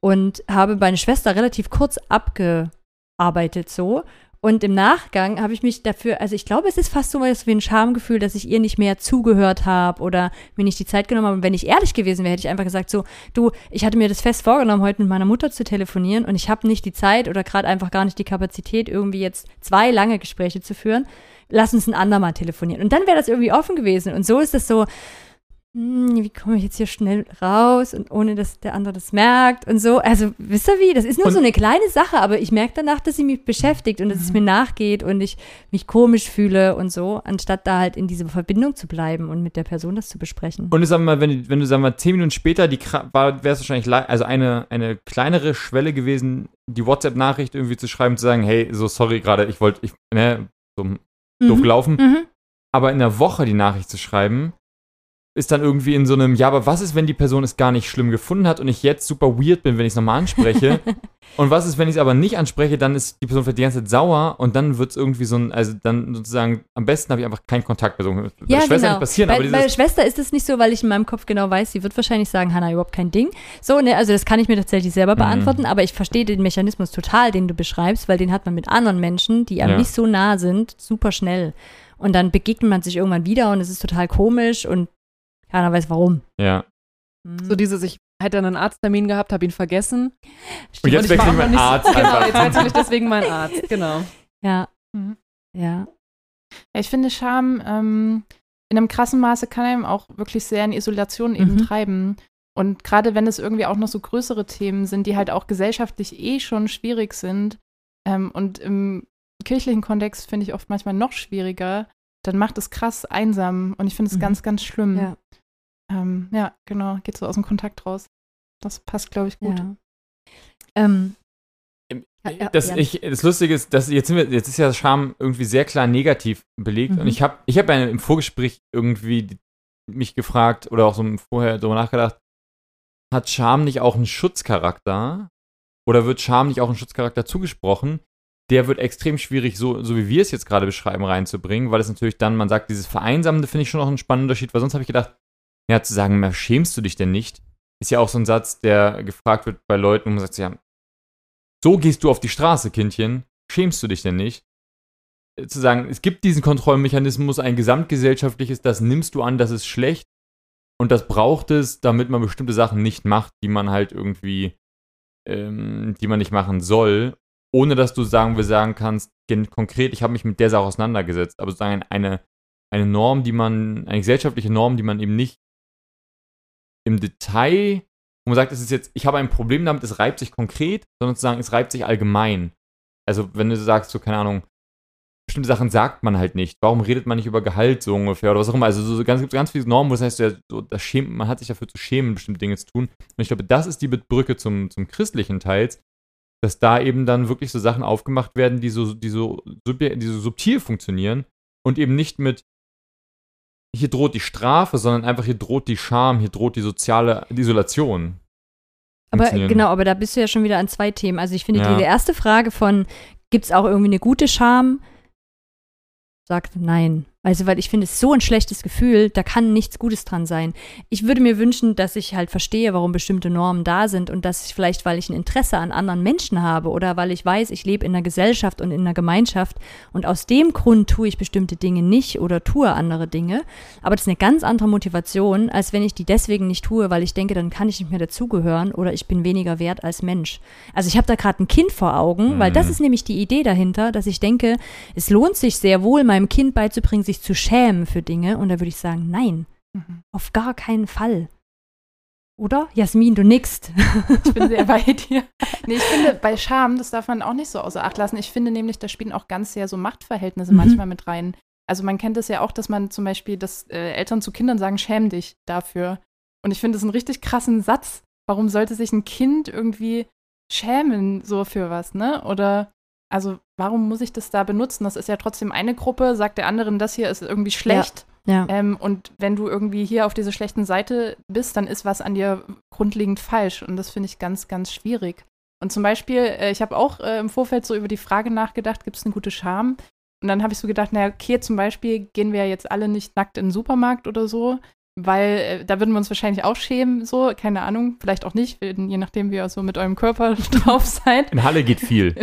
und habe meine Schwester relativ kurz abgearbeitet so. Und im Nachgang habe ich mich dafür, also ich glaube, es ist fast so wie ein Schamgefühl, dass ich ihr nicht mehr zugehört habe oder mir nicht die Zeit genommen habe. Und wenn ich ehrlich gewesen wäre, hätte ich einfach gesagt so, du, ich hatte mir das fest vorgenommen, heute mit meiner Mutter zu telefonieren und ich habe nicht die Zeit oder gerade einfach gar nicht die Kapazität, irgendwie jetzt zwei lange Gespräche zu führen. Lass uns ein andermal telefonieren. Und dann wäre das irgendwie offen gewesen. Und so ist es so, wie komme ich jetzt hier schnell raus und ohne dass der andere das merkt und so. Also, wisst ihr wie? Das ist nur Und- so eine kleine Sache, aber ich merke danach, dass sie mich beschäftigt und dass es mir nachgeht und ich mich komisch fühle und so, anstatt da halt in dieser Verbindung zu bleiben und mit der Person das zu besprechen. Und ich sag mal, wenn, wenn du sagen wir zehn Minuten später, die war, wäre es wahrscheinlich also eine, eine kleinere Schwelle gewesen, die WhatsApp-Nachricht irgendwie zu schreiben, zu sagen, hey, so sorry gerade, ich wollte, ich, ne, so doof Mhm. gelaufen. Mhm. Aber in der Woche die Nachricht zu schreiben, ist dann irgendwie in so einem, ja, aber was ist, wenn die Person es gar nicht schlimm gefunden hat und ich jetzt super weird bin, wenn ich es nochmal anspreche? und was ist, wenn ich es aber nicht anspreche, dann ist die Person vielleicht die ganze Zeit sauer und dann wird es irgendwie so ein, also dann sozusagen, am besten habe ich einfach keinen Kontakt. Bei Ja, der Schwester genau. nicht passieren, bei, aber bei Schwester ist es nicht so, weil ich in meinem Kopf genau weiß, sie wird wahrscheinlich sagen, Hannah, überhaupt kein Ding. So, ne, also das kann ich mir tatsächlich selber Mhm. beantworten, aber ich verstehe den Mechanismus total, den du beschreibst, weil den hat man mit anderen Menschen, die einem Ja. nicht so nah sind, super schnell. Und dann begegnet man sich irgendwann wieder und es ist total komisch und Keiner weiß warum. Ja. Mhm. So dieses, ich hätte einen Arzttermin gehabt, habe ihn vergessen. Und jetzt ich wechsle ich meinen Arzt Genau, einfach. jetzt wechsle ich deswegen meinen Arzt, genau. ja. Mhm. Ja. Ja, ich finde, Scham ähm, in einem krassen Maße kann einem auch wirklich sehr in Isolation eben Mhm. treiben. Und gerade wenn es irgendwie auch noch so größere Themen sind, die halt auch gesellschaftlich eh schon schwierig sind ähm, und im kirchlichen Kontext finde ich oft manchmal noch schwieriger, dann macht es krass einsam und ich finde es Mhm. ganz, ganz schlimm. Ja. Ähm, ja, genau, geht so aus dem Kontakt raus. Das passt, glaube ich, gut. ja. Ähm, das, ich, das Lustige ist, dass jetzt, sind wir, jetzt ist ja Scham irgendwie sehr klar negativ belegt. Mhm. Und ich habe ich hab ja im Vorgespräch irgendwie mich gefragt oder auch so vorher darüber nachgedacht, hat Scham nicht auch einen Schutzcharakter? Oder wird Scham nicht auch einen Schutzcharakter zugesprochen? Der wird extrem schwierig, so, so wie wir es jetzt gerade beschreiben, reinzubringen, weil es natürlich dann, man sagt, dieses Vereinsamende finde ich schon noch einen spannenden Unterschied, weil sonst habe ich gedacht, ja, zu sagen, schämst du dich denn nicht? Ist ja auch so ein Satz, der gefragt wird bei Leuten, wo man sagt, ja, so gehst du auf die Straße, Kindchen, schämst du dich denn nicht? Äh, Zu sagen, es gibt diesen Kontrollmechanismus, ein gesamtgesellschaftliches, das nimmst du an, das ist schlecht und das braucht es, damit man bestimmte Sachen nicht macht, die man halt irgendwie, ähm, die man nicht machen soll, ohne dass du sagen wir sagen kannst, konkret, ich habe mich mit der Sache auseinandergesetzt, aber sozusagen eine, eine Norm, die man, eine gesellschaftliche Norm, die man eben nicht im Detail wo man sagt, es ist jetzt, ich habe ein Problem damit, es reibt sich konkret, sondern zu sagen, es reibt sich allgemein. Also, wenn du sagst, so, keine Ahnung, bestimmte Sachen sagt man halt nicht. Warum redet man nicht über Gehalt so ungefähr oder was auch immer? Also, so ganz, gibt ganz viele Normen, wo das heißt, so, das schämt, man hat sich dafür zu schämen, bestimmte Dinge zu tun. Und ich glaube, das ist die Brücke zum, zum christlichen Teils, dass da eben dann wirklich so Sachen aufgemacht werden, die so, die so, die so subtil funktionieren und eben nicht mit hier droht die Strafe, sondern einfach hier droht die Scham, hier droht die soziale Isolation. Aber genau, aber da bist du ja schon wieder an zwei Themen. Also ich finde Ja. die erste Frage von, gibt es auch irgendwie eine gute Scham? Sagt nein. Also, weil ich finde es so ein schlechtes Gefühl, da kann nichts Gutes dran sein. Ich würde mir wünschen, dass ich halt verstehe, warum bestimmte Normen da sind und dass ich vielleicht, weil ich ein Interesse an anderen Menschen habe oder weil ich weiß, ich lebe in einer Gesellschaft und in einer Gemeinschaft und aus dem Grund tue ich bestimmte Dinge nicht oder tue andere Dinge. Aber das ist eine ganz andere Motivation, als wenn ich die deswegen nicht tue, weil ich denke, dann kann ich nicht mehr dazugehören oder ich bin weniger wert als Mensch. Also ich habe da gerade ein Kind vor Augen, weil das Mhm. ist nämlich die Idee dahinter, dass ich denke, es lohnt sich sehr wohl, meinem Kind beizubringen, sich zu schämen für Dinge. Und da würde ich sagen, nein, Mhm. auf gar keinen Fall. Oder? Jasmin, du nickst. Ich bin sehr bei dir. Nee, ich finde, bei Scham, das darf man auch nicht so außer Acht lassen. Ich finde nämlich, da spielen auch ganz sehr so Machtverhältnisse Mhm. manchmal mit rein. Also man kennt es ja auch, dass man zum Beispiel, dass äh, Eltern zu Kindern sagen, schäm dich dafür. Und ich finde das einen richtig krassen Satz. Warum sollte sich ein Kind irgendwie schämen so für was, ne? Oder also warum muss ich das da benutzen? Das ist ja trotzdem eine Gruppe, sagt der anderen, das hier ist irgendwie schlecht. Ja. Ähm, und wenn du irgendwie hier auf dieser schlechten Seite bist, dann ist was an dir grundlegend falsch. Und das finde ich ganz, ganz schwierig. Und zum Beispiel, äh, ich habe auch äh, im Vorfeld so über die Frage nachgedacht, gibt es eine gute Scham? Und dann habe ich so gedacht, naja, okay, zum Beispiel gehen wir ja jetzt alle nicht nackt in den Supermarkt oder so, weil äh, da würden wir uns wahrscheinlich auch schämen, so, keine Ahnung, vielleicht auch nicht, je nachdem, wie ihr so mit eurem Körper drauf seid. In Halle geht viel.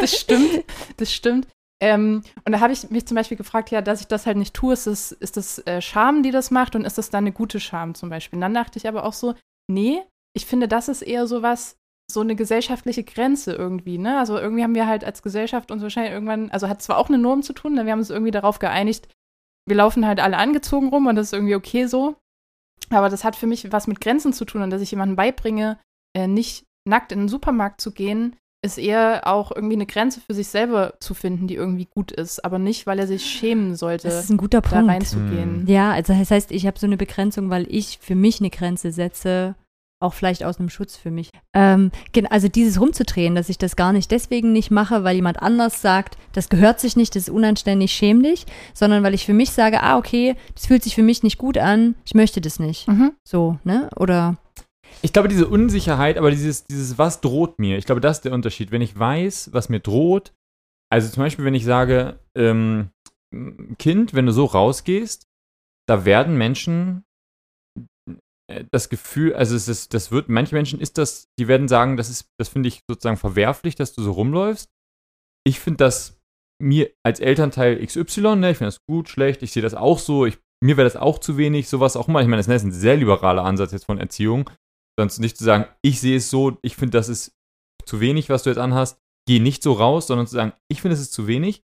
das stimmt, das stimmt. Ähm, und da habe ich mich zum Beispiel gefragt, ja, dass ich das halt nicht tue, ist das, ist das äh, Scham, die das macht und ist das dann eine gute Scham zum Beispiel? Und dann dachte ich aber auch so, nee, ich finde, das ist eher so was, so eine gesellschaftliche Grenze irgendwie, ne? Also irgendwie haben wir halt als Gesellschaft uns wahrscheinlich irgendwann, also hat zwar auch eine Norm zu tun, ne? wir haben uns irgendwie darauf geeinigt, wir laufen halt alle angezogen rum und das ist irgendwie okay so. Aber das hat für mich was mit Grenzen zu tun und dass ich jemandem beibringe, äh, nicht nackt in den Supermarkt zu gehen, ist eher auch irgendwie eine Grenze für sich selber zu finden, die irgendwie gut ist, aber nicht, weil er sich schämen sollte, Das ist ein guter da Punkt. reinzugehen. Ja, also das heißt, ich habe so eine Begrenzung, weil ich für mich eine Grenze setze, auch vielleicht aus einem Schutz für mich. Ähm, also dieses rumzudrehen, dass ich das gar nicht deswegen nicht mache, weil jemand anders sagt, das gehört sich nicht, das ist unanständig, schäm dich, sondern weil ich für mich sage, ah, okay, das fühlt sich für mich nicht gut an, ich möchte das nicht. Mhm. So, ne? Oder Ich glaube, diese Unsicherheit, aber dieses, dieses, was droht mir, ich glaube, das ist der Unterschied. Wenn ich weiß, was mir droht, also zum Beispiel, wenn ich sage, ähm, Kind, wenn du so rausgehst, da werden Menschen das Gefühl, also es ist, das wird, manche Menschen ist das, die werden sagen, das ist, das finde ich sozusagen verwerflich, dass du so rumläufst. Ich finde das mir als Elternteil XY, ne, ich finde das gut, schlecht, ich sehe das auch so, ich mir wäre das auch zu wenig, sowas auch immer. Ich meine, das ist ein sehr liberaler Ansatz jetzt von Erziehung. Sonst nicht zu sagen, ich sehe es so, ich finde, das ist zu wenig, was du jetzt anhast, geh nicht so raus, sondern zu sagen, ich finde, es ist zu wenig.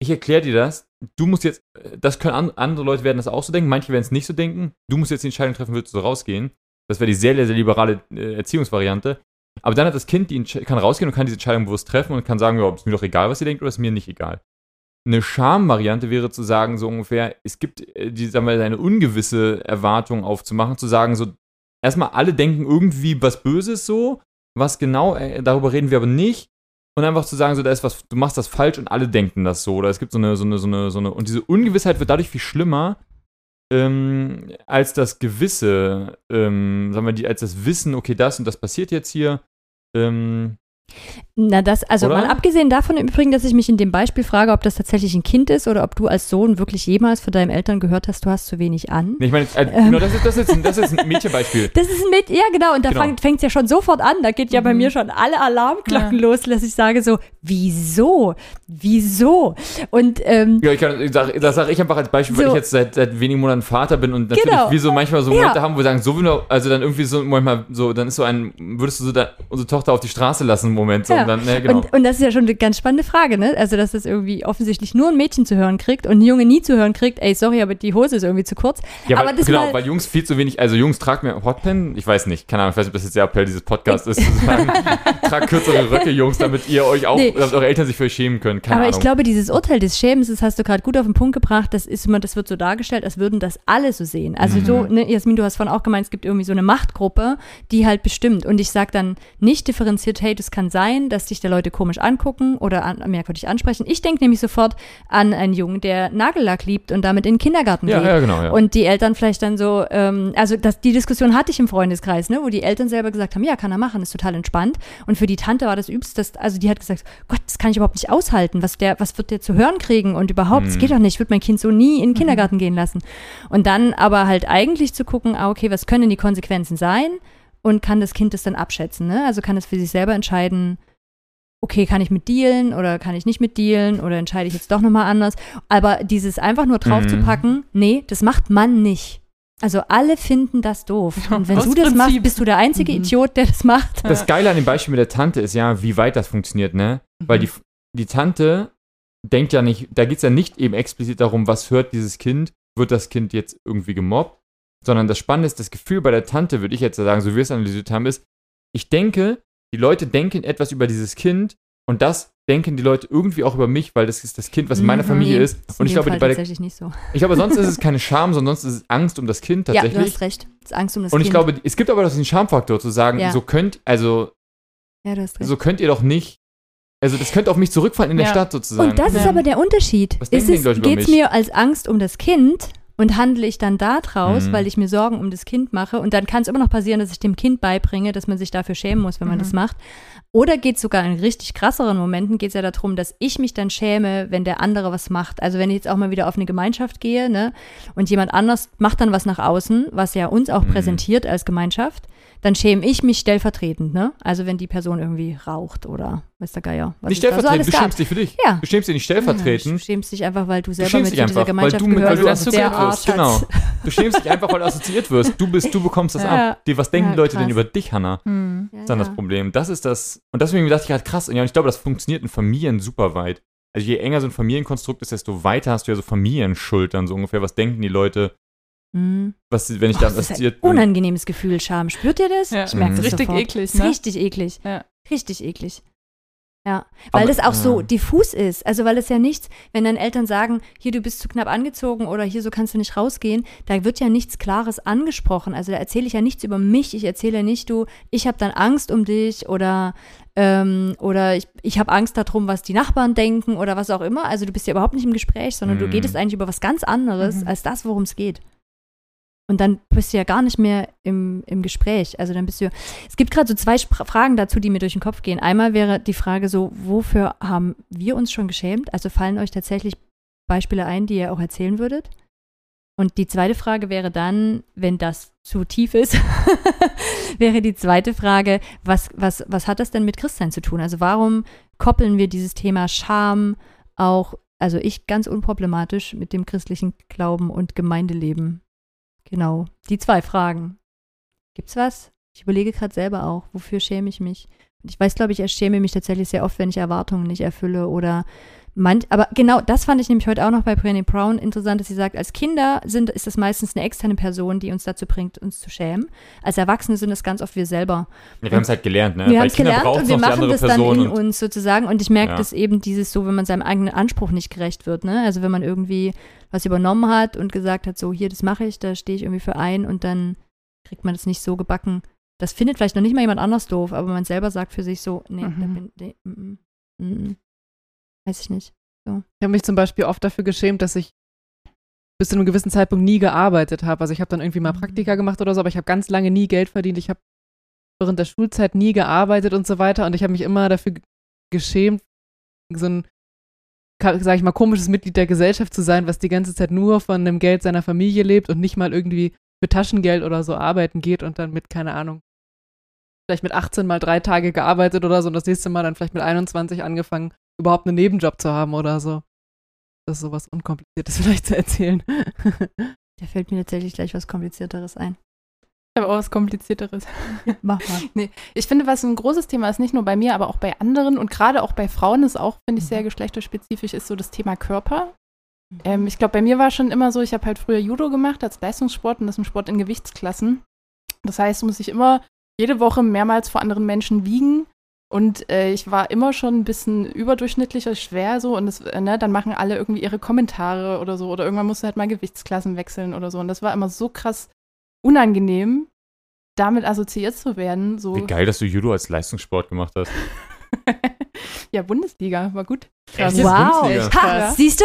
Ich erkläre dir das. Du musst jetzt, das können an, andere Leute werden das auch so denken, manche werden es nicht so denken. Du musst jetzt die Entscheidung treffen, würdest du rausgehen. Das wäre die sehr, sehr liberale äh, Erziehungsvariante. Aber dann hat das Kind, die kann rausgehen und kann diese Entscheidung bewusst treffen und kann sagen, ja, ist mir doch egal, was ihr denkt, oder ist mir nicht egal. Eine Scham-Variante wäre zu sagen, so ungefähr, es gibt äh, die, sagen wir, eine ungewisse Erwartung aufzumachen, zu sagen, so, erstmal alle denken irgendwie was Böses so, was genau, äh, darüber reden wir aber nicht. Und einfach zu sagen, so, da ist was, du machst das falsch und alle denken das so. Oder es gibt so eine, so eine, so eine, so eine, und diese Ungewissheit wird dadurch viel schlimmer, ähm, als das Gewisse, ähm, sagen wir, die, als das Wissen, okay, das und das passiert jetzt hier. Ähm, Na, das, also Oder? mal abgesehen davon im Übrigen, dass ich mich in dem Beispiel frage, ob das tatsächlich ein Kind ist oder ob du als Sohn wirklich jemals von deinen Eltern gehört hast, du hast zu wenig an. nee, ich meine, äh, genau, das ist, das, ist ein, das ist ein Mädchenbeispiel. Das ist ein mit, ja genau, und da Genau. fängt es ja schon sofort an. Da geht ja bei Mhm. mir schon alle Alarmglocken Ja. los, dass ich sage so, wieso? Wieso? Und ähm, Ja, ich kann, ich sag, das sage ich einfach als Beispiel, weil So. ich jetzt seit, seit wenigen Monaten Vater bin und natürlich Genau. wie so manchmal so Ja. Momente haben, wo wir sagen, so wie nur, also dann irgendwie so manchmal so, dann ist so ein, würdest du so da, unsere Tochter auf die Straße lassen, Moment, so, Ja. und dann, ne, genau. Und, und das ist ja schon eine ganz spannende Frage, ne? Also, dass das irgendwie offensichtlich nur ein Mädchen zu hören kriegt und ein Junge nie zu hören kriegt, ey, sorry, aber die Hose ist irgendwie zu kurz. ja, aber weil, das genau, mal, weil Jungs viel zu wenig, also Jungs tragen mir Hotpen, ich weiß nicht, keine Ahnung, ich weiß nicht, ob das jetzt der Appell dieses Podcasts ist, zu sagen, tragt kürzere Röcke, Jungs, damit ihr euch auch, Nee. damit eure Eltern sich für euch schämen können, keine aber Ahnung. ich glaube, dieses Urteil des Schämens, das hast du gerade gut auf den Punkt gebracht, das ist immer, das wird so dargestellt, als würden das alle so sehen. Also Mhm. so, ne, Jasmin, du hast vorhin auch gemeint, es gibt irgendwie so eine Machtgruppe, die halt bestimmt. Und ich sage dann nicht differenziert, hey, das kann sein, dass dich da Leute komisch angucken oder an, merkwürdig ansprechen. Ich denke nämlich sofort an einen Jungen, der Nagellack liebt und damit in den Kindergarten ja, geht. ja, genau, ja. Und die Eltern vielleicht dann so, ähm, also das, die Diskussion hatte ich im Freundeskreis, ne, wo die Eltern selber gesagt haben, ja, kann er machen, ist total entspannt. Und für die Tante war das übst, also die hat gesagt, Gott, das kann ich überhaupt nicht aushalten, was der, was wird der zu hören kriegen und überhaupt, das Mhm. geht doch nicht, ich würde mein Kind so nie in den Kindergarten gehen lassen. Und dann aber halt eigentlich zu gucken, ah, okay, was können die Konsequenzen sein? Und kann das Kind das dann abschätzen, ne? Also kann es für sich selber entscheiden, okay, kann ich mit dealen oder kann ich nicht mit dealen oder entscheide ich jetzt doch nochmal anders. Aber dieses einfach nur drauf zu Mhm. packen, nee, das macht man nicht. Also alle finden das doof. Und wenn Aus du das Prinzip. machst, bist du der einzige Mhm. Idiot, der das macht. Das Geile an dem Beispiel mit der Tante ist ja, wie weit das funktioniert, ne? Weil die, die Tante denkt ja nicht, da geht es ja nicht eben explizit darum, was hört dieses Kind, wird das Kind jetzt irgendwie gemobbt, sondern das Spannende ist, das Gefühl bei der Tante, würde ich jetzt sagen, so wie wir es analysiert haben, ist, ich denke, die Leute denken etwas über dieses Kind und das denken die Leute irgendwie auch über mich, weil das ist das Kind, was in meiner Mhm. Familie Nee, ist. ist Und ich glaube, Fall bei der, tatsächlich nicht so. ich glaube, sonst ist es keine Scham, sondern sonst ist es Angst um das Kind Ja, du tatsächlich. hast recht. Das ist Angst um das und ich Kind. glaube, es gibt aber diesen Schamfaktor zu sagen, Ja. so könnt, also ja, du hast recht. so könnt ihr doch nicht. Also das könnte auf mich zurückfallen in der Ja. Stadt sozusagen. Und das ist Ja. aber der Unterschied. Was Ist denken die es, Leute über geht's mich? mir als Angst um das Kind und handle ich dann da draus, Mhm. weil ich mir Sorgen um das Kind mache und dann kann es immer noch passieren, dass ich dem Kind beibringe, dass man sich dafür schämen muss, wenn man Mhm. das macht. Oder geht es sogar in richtig krasseren Momenten, geht es ja darum, dass ich mich dann schäme, wenn der andere was macht. Also wenn ich jetzt auch mal wieder auf eine Gemeinschaft gehe, ne, und jemand anders macht dann was nach außen, was ja uns auch Mhm. präsentiert als Gemeinschaft, dann schäme ich mich stellvertretend, ne? Also wenn die Person irgendwie raucht oder weiß der Geier. Was nicht so stellvertretend, alles du schämst dich für dich. Ja. Du schämst dich nicht stellvertretend. Du schämst dich einfach, weil du Du selber schämst mit dieser einfach, weil Gemeinschaft du, mit, weil gehörst. du so assoziiert wirst. Genau. Du schämst dich einfach, weil du assoziiert wirst. Du bist, du bekommst das Ja. ab. Die, was denken Ja, die Leute denn über dich, Hannah? Hm. Ja, Das ist dann ja. das Problem. Das ist das. Und deswegen dachte ich gerade krass. Und ja, und ich glaube, das funktioniert in Familien super weit. Also je enger so ein Familienkonstrukt ist, desto weiter hast du ja so Familienschultern, so ungefähr. Was denken die Leute, Mhm. was, wenn ich Oh, da das ist ein unangenehmes Gefühl, Scham. Spürt ihr das? Ja. Ich merke Mhm. das Richtig sofort. eklig, ne? Richtig eklig. Ja. Richtig eklig. Ja, weil Aber- das auch so ja. diffus ist. Also weil es ja nichts, wenn dann Eltern sagen, hier du bist zu knapp angezogen oder hier so kannst du nicht rausgehen, da wird ja nichts Klares angesprochen. Also da erzähle ich ja nichts über mich. Ich erzähle ja nicht, du, ich habe dann Angst um dich oder ähm, oder ich, ich habe Angst darum, was die Nachbarn denken oder was auch immer. Also du bist ja überhaupt nicht im Gespräch, sondern du Mhm. redest eigentlich über was ganz anderes Mhm. als das, worum es geht. Und dann bist du ja gar nicht mehr im, im Gespräch. Also dann bist du. Es gibt gerade so zwei Spra- Fragen dazu, die mir durch den Kopf gehen. Einmal wäre die Frage so, wofür haben wir uns schon geschämt? Also fallen euch tatsächlich Beispiele ein, die ihr auch erzählen würdet? Und die zweite Frage wäre dann, wenn das zu tief ist, wäre die zweite Frage, was, was, was hat das denn mit Christsein zu tun? Also warum koppeln wir dieses Thema Scham auch also ich ganz unproblematisch mit dem christlichen Glauben und Gemeindeleben. Genau, die zwei Fragen. Gibt's was? Ich überlege gerade selber auch, wofür schäme ich mich? Ich weiß, glaube ich, ich schäme mich tatsächlich sehr oft, wenn ich Erwartungen nicht erfülle oder man, aber genau das fand ich nämlich heute auch noch bei Brené Brown interessant, dass sie sagt, als Kinder sind, ist das meistens eine externe Person, die uns dazu bringt, uns zu schämen. Als Erwachsene sind es ganz oft wir selber. Ja, wir haben es halt gelernt, ne? Wir haben es gelernt und wir machen das dann in uns sozusagen. Und ich merke Ja. das eben dieses so, wenn man seinem eigenen Anspruch nicht gerecht wird, ne? Also wenn man irgendwie was übernommen hat und gesagt hat, so hier, das mache ich, da stehe ich irgendwie für ein und dann kriegt man das nicht so gebacken. Das findet vielleicht noch nicht mal jemand anders doof, aber man selber sagt für sich so, nee, da Mhm. bin, nee, mm, mm, mm, mm. Weiß ich nicht. Ich habe mich zum Beispiel oft dafür geschämt, dass ich bis zu einem gewissen Zeitpunkt nie gearbeitet habe. Also ich habe dann irgendwie mal Mhm. Praktika gemacht oder so, aber ich habe ganz lange nie Geld verdient. Ich habe während der Schulzeit nie gearbeitet und so weiter und ich habe mich immer dafür geschämt, so ein, sag ich mal, komisches Mitglied der Gesellschaft zu sein, was die ganze Zeit nur von dem Geld seiner Familie lebt und nicht mal irgendwie für Taschengeld oder so arbeiten geht und dann mit, keine Ahnung, vielleicht mit 18 mal drei Tage gearbeitet oder so und das nächste Mal dann vielleicht mit 21 angefangen, überhaupt einen Nebenjob zu haben oder so. Das ist sowas Unkompliziertes vielleicht zu erzählen. Da fällt mir tatsächlich gleich was Komplizierteres ein. Ich habe auch was Komplizierteres. Mach mal. Ich finde, was ein großes Thema ist, nicht nur bei mir, aber auch bei anderen und gerade auch bei Frauen ist auch, finde ich, Mhm. sehr geschlechterspezifisch, ist so das Thema Körper. Ähm, ich glaube, bei mir war schon immer so, ich habe halt früher Judo gemacht als Leistungssport und das ist ein Sport in Gewichtsklassen. Das heißt, muss ich immer jede Woche mehrmals vor anderen Menschen wiegen. Und äh, ich war immer schon ein bisschen überdurchschnittlicher schwer so und das, äh, ne, dann machen alle irgendwie ihre Kommentare oder so oder irgendwann musst du halt mal Gewichtsklassen wechseln oder so und das war immer so krass unangenehm, damit assoziiert zu werden. So Wie geil, dass du Judo als Leistungssport gemacht hast. ja, Bundesliga, war gut. Echt? Wow. Bundesliga. Ha, siehst du?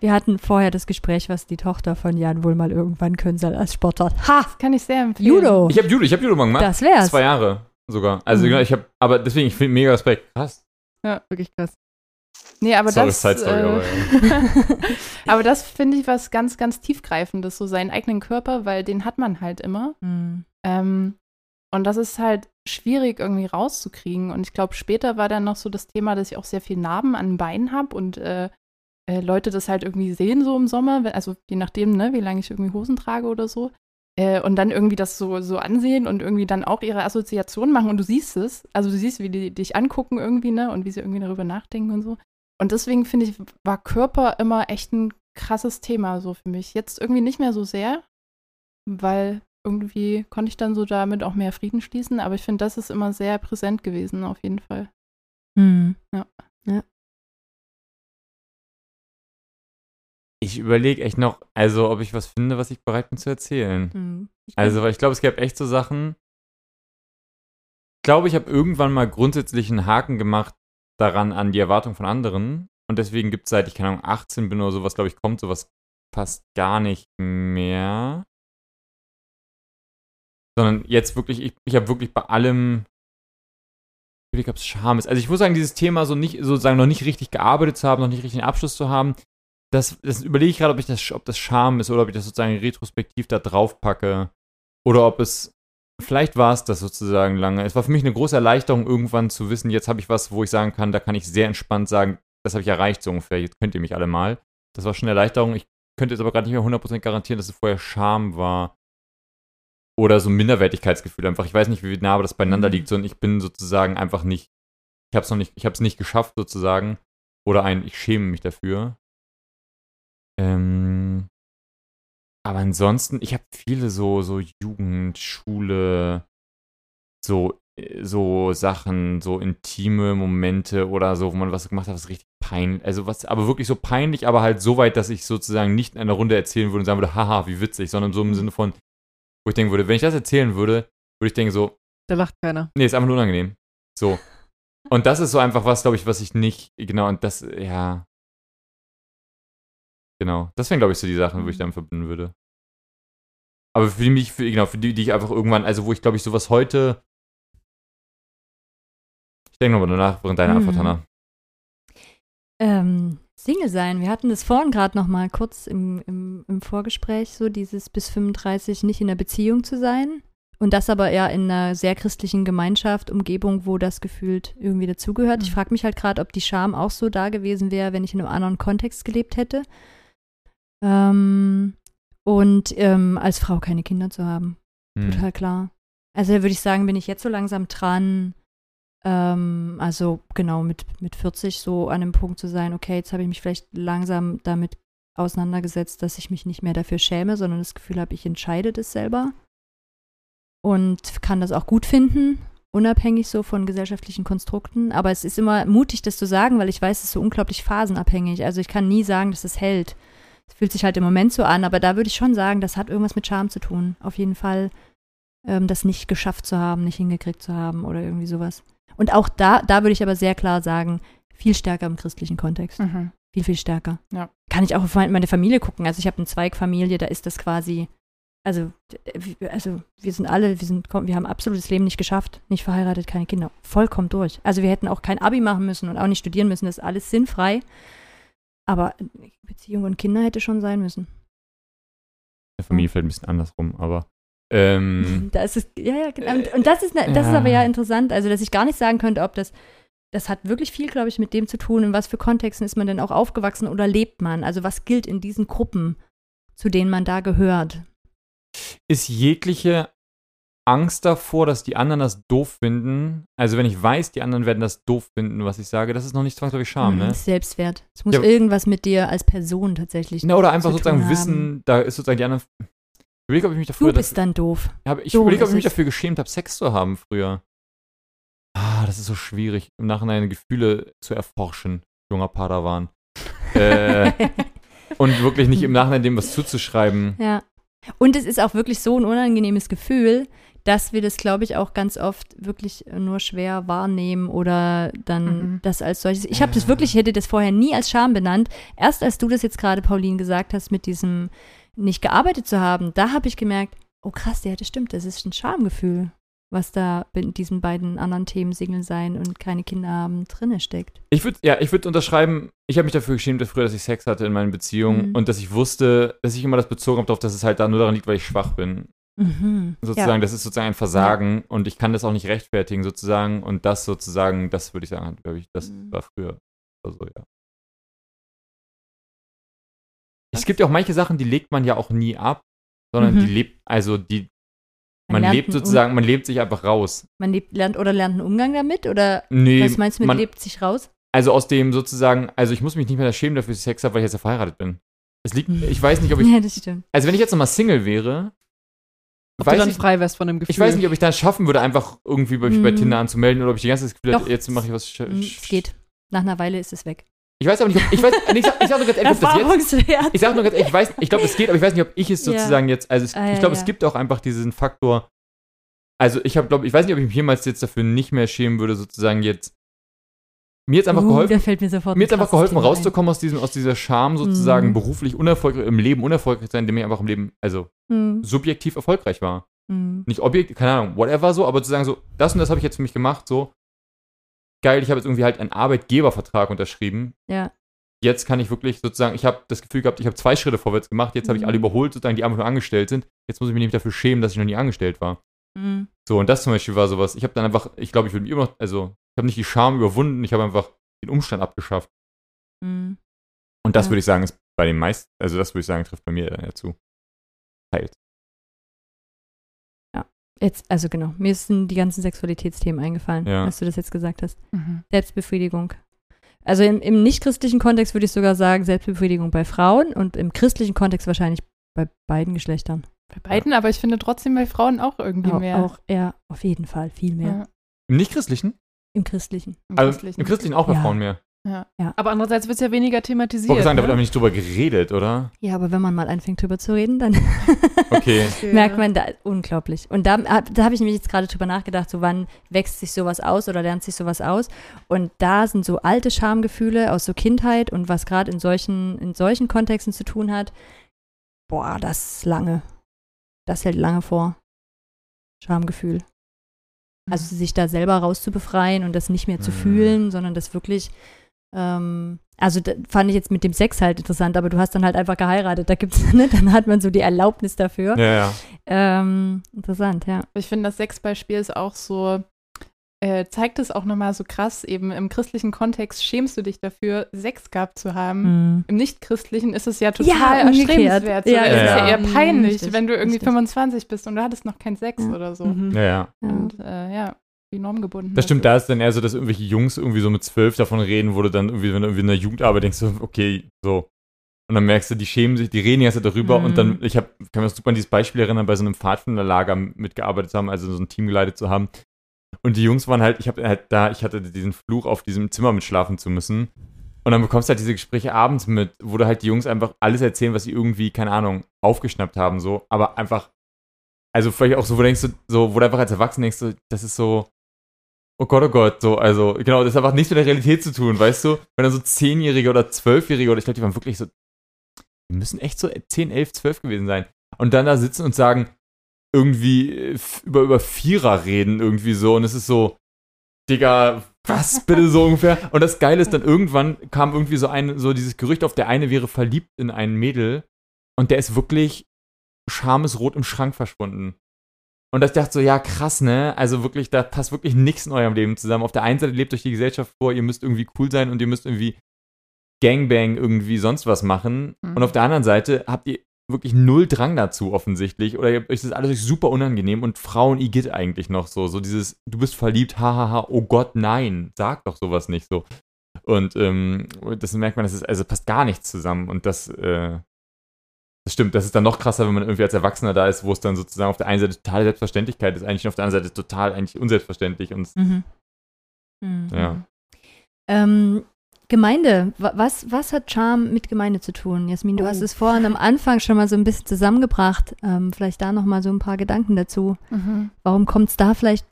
Wir hatten vorher das Gespräch, was die Tochter von Jan wohl mal irgendwann können soll als Sportart. Ha! Kann ich sehr empfehlen. Judo. Ich habe Judo, ich habe Judo mal gemacht. Das wär's. Zwei Jahre sogar. Also Mhm. genau, ich habe, aber deswegen, ich finde mega Respekt. Krass. Ja, wirklich krass. Nee, aber Sorry, das. Side Story, äh, aber, aber das finde ich was ganz, ganz tiefgreifendes, so seinen eigenen Körper, weil den hat man halt immer. Hm. Ähm, und das ist halt schwierig irgendwie rauszukriegen. Und ich glaube, später war dann noch so das Thema, dass ich auch sehr viel Narben an den Beinen habe und äh, äh, Leute das halt irgendwie sehen so im Sommer, also je nachdem, ne, wie lange ich irgendwie Hosen trage oder so. Äh, und dann irgendwie das so, so ansehen und irgendwie dann auch ihre Assoziationen machen und du siehst es. Also du siehst, wie die dich angucken irgendwie, ne, und wie sie irgendwie darüber nachdenken und so. Und deswegen finde ich, war Körper immer echt ein krasses Thema so für mich. Jetzt irgendwie nicht mehr so sehr, weil irgendwie konnte ich dann so damit auch mehr Frieden schließen. Aber ich finde, das ist immer sehr präsent gewesen, auf jeden Fall. Hm. Ich überlege echt noch, also ob ich was finde, was ich bereit bin zu erzählen. Hm. Ich Also, weil ich glaube, es gab echt so Sachen. Ich glaube, ich habe irgendwann mal grundsätzlich einen Haken gemacht daran an die Erwartung von anderen. Und deswegen gibt es seit ich, keine Ahnung, 18 bin oder sowas, glaube ich, kommt sowas fast gar nicht mehr. Sondern jetzt wirklich, ich, ich habe wirklich bei allem. Ich ob es Scham ist. Also ich muss sagen, dieses Thema so nicht, sozusagen noch nicht richtig gearbeitet zu haben, noch nicht richtig einen Abschluss zu haben, das, das überlege ich gerade, ob ich das, ob das Scham ist oder ob ich das sozusagen retrospektiv da drauf packe. Oder ob es, vielleicht war es das sozusagen lange. Es war für mich eine große Erleichterung, irgendwann zu wissen, jetzt habe ich was, wo ich sagen kann, da kann ich sehr entspannt sagen, das habe ich erreicht so ungefähr, jetzt könnt ihr mich alle mal. Das war schon eine Erleichterung. Ich könnte jetzt aber gerade nicht mehr 100% garantieren, dass es vorher Scham war. Oder so ein Minderwertigkeitsgefühl einfach. Ich weiß nicht, wie nah das beieinander liegt, sondern ich bin sozusagen einfach nicht, ich habe es noch nicht, ich habe es nicht geschafft sozusagen. Oder ein, ich schäme mich dafür. Ähm, aber ansonsten, ich habe viele so, so Jugend, Schule, so, äh, so Sachen, so intime Momente oder so, wo man was gemacht hat, was richtig peinlich, also was, aber wirklich so peinlich, aber halt so weit, dass ich sozusagen nicht in einer Runde erzählen würde und sagen würde, haha, wie witzig, sondern so im Sinne von, wo ich denken würde, wenn ich das erzählen würde, würde ich denken so, Da lacht keiner. nee, ist einfach nur unangenehm. So. Und das ist so einfach was, glaube ich, was ich nicht, genau, und das, ja. Genau. Das wären, glaube ich, so die Sachen, wo ich damit verbinden würde. Aber für mich, für, genau, für die, die ich einfach irgendwann, also wo ich, glaube ich, sowas heute. Ich denke nochmal danach, während deiner Hm. Antwort, Hannah. Ähm, Single sein. Wir hatten das vorhin gerade noch mal kurz im, im, im Vorgespräch, so dieses bis 35 nicht in der Beziehung zu sein. Und das aber eher in einer sehr christlichen Gemeinschaft, Umgebung, wo das gefühlt irgendwie dazugehört. Ich Mhm. frage mich halt gerade, ob die Scham auch so da gewesen wäre, wenn ich in einem anderen Kontext gelebt hätte. Ähm, und ähm, als Frau keine Kinder zu haben. Hm. Total klar. Also da würde ich sagen, bin ich jetzt so langsam dran, ähm, also genau mit, mit 40 so an dem Punkt zu sein, okay, jetzt habe ich mich vielleicht langsam damit auseinandergesetzt, dass ich mich nicht mehr dafür schäme, sondern das Gefühl habe, ich entscheide das selber und kann das auch gut finden, unabhängig so von gesellschaftlichen Konstrukten. Aber es ist immer mutig, das zu sagen, weil ich weiß, es ist so unglaublich phasenabhängig. Also ich kann nie sagen, dass es hält. Es fühlt sich halt im Moment so an, aber da würde ich schon sagen, das hat irgendwas mit Scham zu tun. Auf jeden Fall ähm, das nicht geschafft zu haben, nicht hingekriegt zu haben oder irgendwie sowas. Und auch da, da würde ich aber sehr klar sagen, viel stärker im christlichen Kontext. Mhm. Viel, viel stärker. Ja. Kann ich auch auf meine Familie gucken. Also ich habe eine Zweigfamilie, da ist das quasi, also, also wir sind alle, wir sind, wir haben absolutes Leben nicht geschafft, nicht verheiratet, keine Kinder. Vollkommen durch. Also wir hätten auch kein Abi machen müssen und auch nicht studieren müssen, das ist alles sinnfrei. Aber Beziehung und Kinder hätte schon sein müssen. Der Familie vielleicht ein bisschen andersrum, aber ähm, Da ist es, ja, ja, genau. Und, und das ist, ne- das ist aber ja interessant, also dass ich gar nicht sagen könnte, ob das, das hat wirklich viel, glaube ich, mit dem zu tun, in was für Kontexten ist man denn auch aufgewachsen oder lebt man? Also was gilt in diesen Gruppen, zu denen man da gehört? ist jegliche Angst davor, dass die anderen das doof finden, also wenn ich weiß, die anderen werden das doof finden, was ich sage, das ist noch nicht zwangsläufig Scham, Mhm, ne? Selbstwert. Es muss Ja. irgendwas mit dir als Person tatsächlich. Na, oder einfach zu sozusagen wissen, da ist sozusagen die anderen. Ich überlege, ob ich mich Du dafür. bist dann doof. hab, ich überlege, ob ich mich dafür geschämt habe, Sex zu haben früher. Ah, das ist so schwierig, im Nachhinein Gefühle zu erforschen, junger Padawan. äh, und wirklich nicht im Nachhinein dem was zuzuschreiben. Ja. Und es ist auch wirklich so ein unangenehmes Gefühl, dass wir das, glaube ich, auch ganz oft wirklich nur schwer wahrnehmen oder dann Mhm. das als solches. Ich habe das wirklich, ich hätte das vorher nie als Scham benannt. Erst als du das jetzt gerade, Pauline, gesagt hast, mit diesem nicht gearbeitet zu haben, da habe ich gemerkt, oh krass, ja, das stimmt, das ist ein Schamgefühl, was da in diesen beiden anderen Themen Single sein und keine Kinder haben drinne steckt. Ich würde, ja, ich würde unterschreiben, ich habe mich dafür geschämt, dass früher, dass ich Sex hatte in meinen Beziehungen Mhm. und dass ich wusste, dass ich immer das bezogen habe darauf, dass es halt da nur daran liegt, weil ich schwach bin. Mhm. Sozusagen, das ist sozusagen ein Versagen und ich kann das auch nicht rechtfertigen, sozusagen. Und das sozusagen, das würde ich sagen, glaube ich, das Mhm. war früher. Also, ja. Es gibt ja auch manche Sachen, die legt man ja auch nie ab, sondern Mhm. die lebt, also die, Man lebt sozusagen, man lebt sich einfach raus. Man lebt, lernt oder lernt einen Umgang damit oder Nee, was meinst du mit man, lebt sich raus? also aus dem sozusagen, also ich muss mich nicht mehr schämen dafür, dass ich Sex habe, weil ich jetzt ja verheiratet bin. Es liegt, Mhm. ich weiß nicht, ob ich, Ja, das stimmt. also wenn ich jetzt nochmal Single wäre, Ob weiß du dann ich- frei wärst von dem Gefühl. ich weiß nicht, ob ich das schaffen würde, einfach irgendwie bei, bei Mhm. Tinder anzumelden oder ob ich die ganze Zeit das Gefühl hätte, jetzt mache ich was. sch- Mm, sch- Es geht. Nach einer Weile ist es weg. Ich weiß aber nicht, ob, ich weiß, ich sag, ich sag nur ganz ehrlich, ob das jetzt, ich sag nur ganz ehrlich, ich weiß, ich glaube, es geht, aber ich weiß nicht, ob ich es Ja. sozusagen jetzt, also es, Ah, ja, ich glaube, ja. es gibt auch einfach diesen Faktor, also ich habe, glaube, ich weiß nicht, ob ich mich jemals jetzt dafür nicht mehr schämen würde, sozusagen jetzt, mir jetzt einfach uh, geholfen, mir sofort mir ein jetzt einfach geholfen, Thema ein. rauszukommen aus diesem, aus dieser Scham, sozusagen Mhm. beruflich unerfolgreich, im Leben unerfolgreich sein, indem ich einfach im Leben, also Mm, subjektiv erfolgreich war. mm. Nicht objektiv, keine Ahnung, whatever so, aber zu sagen so, das und das habe ich jetzt für mich gemacht, so, geil, ich habe jetzt irgendwie halt einen Arbeitgebervertrag unterschrieben, Ja. jetzt kann ich wirklich sozusagen, ich habe das Gefühl gehabt, ich habe zwei Schritte vorwärts gemacht, jetzt habe ich Mhm. alle überholt, sozusagen, die einfach nur angestellt sind. Jetzt muss ich mich nämlich dafür schämen, dass ich noch nie angestellt war. Mm. So, und das zum Beispiel war sowas. Ich habe dann einfach, ich glaube, ich würde mich immer noch, also, ich habe nicht die Scham überwunden, ich habe einfach den Umstand abgeschafft. Mm. Und das Ja. würde ich sagen, ist bei den meisten, also das würde ich sagen, trifft bei mir ja zu. Jetzt, also genau, mir sind die ganzen Sexualitätsthemen eingefallen, Ja. als du das jetzt gesagt hast. Mhm. Selbstbefriedigung. Also im, im nicht-christlichen Kontext würde ich sogar sagen, Selbstbefriedigung bei Frauen und im christlichen Kontext wahrscheinlich bei beiden Geschlechtern. Bei beiden, aber ich finde trotzdem bei Frauen auch irgendwie Auch, mehr. auch ja, auf jeden Fall, viel mehr. Ja, Im Nicht-Christlichen? Im christlichen. im Also, Christlichen. Im Christlichen auch bei Ja. Frauen mehr. Ja. Aber andererseits wird es ja weniger Ich thematisiert. wollte sagen, da wird ne? aber nicht drüber geredet, oder? Ja, aber wenn man mal anfängt drüber zu reden, dann Okay. merkt man da unglaublich. Und da, da habe ich nämlich jetzt gerade drüber nachgedacht, so wann wächst sich sowas aus oder lernt sich sowas aus. Und da sind so alte Schamgefühle aus so Kindheit und was gerade in solchen, in solchen Kontexten zu tun hat, boah, das ist lange. Das hält lange vor. Schamgefühl. Also sich da selber rauszubefreien und das nicht mehr zu Mhm. fühlen, sondern das wirklich, ähm, also fand ich jetzt mit dem Sex halt interessant, aber du hast dann halt einfach geheiratet. Da gibt's, ne, dann hat man so die Erlaubnis dafür. Ja, ja. Ähm, interessant, ja. Ich finde, das Sexbeispiel ist auch so, äh, zeigt es auch nochmal so krass, eben im christlichen Kontext schämst du dich dafür, Sex gehabt zu haben. Mhm. Im nicht-christlichen ist es ja total Ja, erstrebenswert. Ja, es ist ja ja. eher peinlich, richtig, wenn du irgendwie richtig. 25 bist und du hattest noch keinen Sex Ja. oder so. Mhm. Ja, ja. Ja. Und äh, ja, wie normgebunden. Das stimmt, da ist dann eher so, dass irgendwelche Jungs irgendwie so mit zwölf davon reden, wo du dann irgendwie, wenn du irgendwie in der Jugendarbeit denkst, so, okay, so. Und dann merkst du, die schämen sich, die reden jetzt darüber Mhm. und dann, ich hab, kann mich super an dieses Beispiel erinnern, bei so einem Pfadfinderlager mitgearbeitet zu haben, also so ein Team geleitet zu haben. Und die Jungs waren halt, ich habe halt da, ich hatte diesen Fluch, auf diesem Zimmer mitschlafen zu müssen. Und dann bekommst du halt diese Gespräche abends mit, wo du halt die Jungs einfach alles erzählen, was sie irgendwie, keine Ahnung, aufgeschnappt haben, so, aber einfach, also vielleicht auch so, wo du denkst, so, so wo du einfach als Erwachsener denkst, so, das ist so, oh Gott, oh Gott, so, also, genau, das hat einfach nichts mit der Realität zu tun, weißt du? Wenn dann so Zehnjährige oder Zwölfjährige, oder ich glaube, die waren wirklich so, die müssen echt so 10, 11, 12 gewesen sein. Und dann da sitzen und sagen, irgendwie äh, über, über Vierer reden, irgendwie so, und es ist so, Digga, was bitte so ungefähr? Und das Geile ist, dann irgendwann kam irgendwie so ein, so dieses Gerücht auf, der eine wäre verliebt in ein Mädel und der ist wirklich schamesrot im Schrank verschwunden. Und ich dachte so, ja, krass, ne? Also wirklich, da passt wirklich nichts in eurem Leben zusammen. Auf der einen Seite lebt euch die Gesellschaft vor, ihr müsst irgendwie cool sein und ihr müsst irgendwie Gangbang irgendwie sonst was machen. Mhm. Und auf der anderen Seite habt ihr wirklich null Drang dazu offensichtlich. Oder ihr- euch ist alles super unangenehm und Frauen igitt eigentlich noch so. So dieses, du bist verliebt, hahaha, oh Gott, nein, sag doch sowas nicht so. Und ähm, das merkt man, das ist, also passt gar nichts zusammen. Und das, äh, das stimmt, das ist dann noch krasser, wenn man irgendwie als Erwachsener da ist, wo es dann sozusagen auf der einen Seite totale Selbstverständlichkeit ist, eigentlich und auf der anderen Seite total eigentlich unselbstverständlich. Und Mhm. Mhm. ja. Ähm, Gemeinde, wa- was, was hat Charme mit Gemeinde zu tun? Jasmin, du Oh. hast es vorhin am Anfang schon mal so ein bisschen zusammengebracht. Ähm, vielleicht da noch mal so ein paar Gedanken dazu. Mhm. Warum kommt es da vielleicht,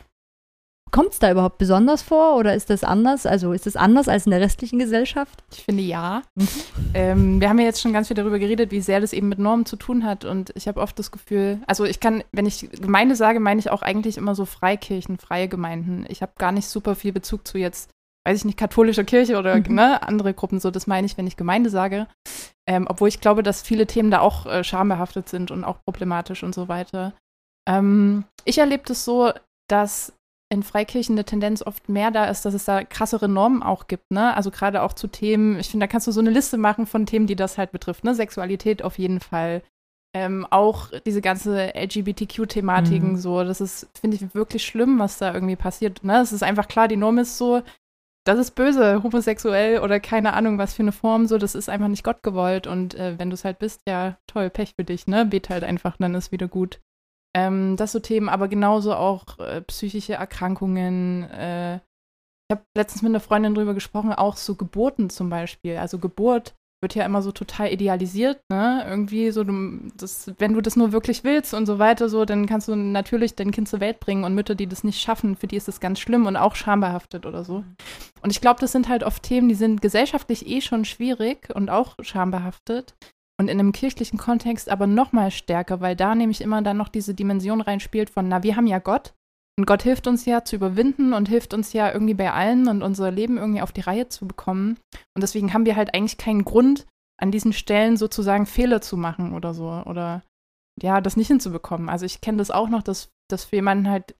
kommt es da überhaupt besonders vor oder ist das anders? Also ist es anders als in der restlichen Gesellschaft? Ich finde ja. Mhm. Ähm, wir haben ja jetzt schon ganz viel darüber geredet, wie sehr das eben mit Normen zu tun hat. Und ich habe oft das Gefühl, also ich kann, wenn ich Gemeinde sage, meine ich auch eigentlich immer so Freikirchen, freie Gemeinden. Ich habe gar nicht super viel Bezug zu jetzt, weiß ich nicht, katholischer Kirche oder Mhm. ne, andere Gruppen. So, das meine ich, wenn ich Gemeinde sage. Ähm, obwohl ich glaube, dass viele Themen da auch äh, schambehaftet sind und auch problematisch und so weiter. Ähm, ich erlebe das so, dass in Freikirchen eine Tendenz oft mehr da ist, dass es da krassere Normen auch gibt, ne? Also gerade auch zu Themen, ich finde, da kannst du so eine Liste machen von Themen, die das halt betrifft, ne? Sexualität auf jeden Fall. Ähm, auch diese ganze LGBTQ-Thematiken Mhm. so, das ist, finde ich, wirklich schlimm, was da irgendwie passiert. Ne? Es ist einfach klar, die Norm ist so, das ist böse, homosexuell oder keine Ahnung, was für eine Form, so, das ist einfach nicht Gott gewollt. Und äh, wenn du es halt bist, ja, toll, Pech für dich, ne? Bet halt einfach, dann ist wieder gut. Ähm, das so Themen, aber genauso auch äh, psychische Erkrankungen. Äh, ich habe letztens mit einer Freundin drüber gesprochen, auch so Geburten zum Beispiel. Also Geburt wird ja immer so total idealisiert, ne? Irgendwie so, du, das, wenn du das nur wirklich willst und so weiter, so, dann kannst du natürlich dein Kind zur Welt bringen und Mütter, die das nicht schaffen, für die ist das ganz schlimm und auch schambehaftet oder so. Und ich glaube, das sind halt oft Themen, die sind gesellschaftlich eh schon schwierig und auch schambehaftet. Und in einem kirchlichen Kontext aber noch mal stärker, weil da nämlich immer dann noch diese Dimension reinspielt von, na, wir haben ja Gott und Gott hilft uns ja zu überwinden und hilft uns ja irgendwie bei allen und unser Leben irgendwie auf die Reihe zu bekommen. Und deswegen haben wir halt eigentlich keinen Grund, an diesen Stellen sozusagen Fehler zu machen oder so. Oder ja, das nicht hinzubekommen. Also ich kenne das auch noch, dass, dass für jemanden halt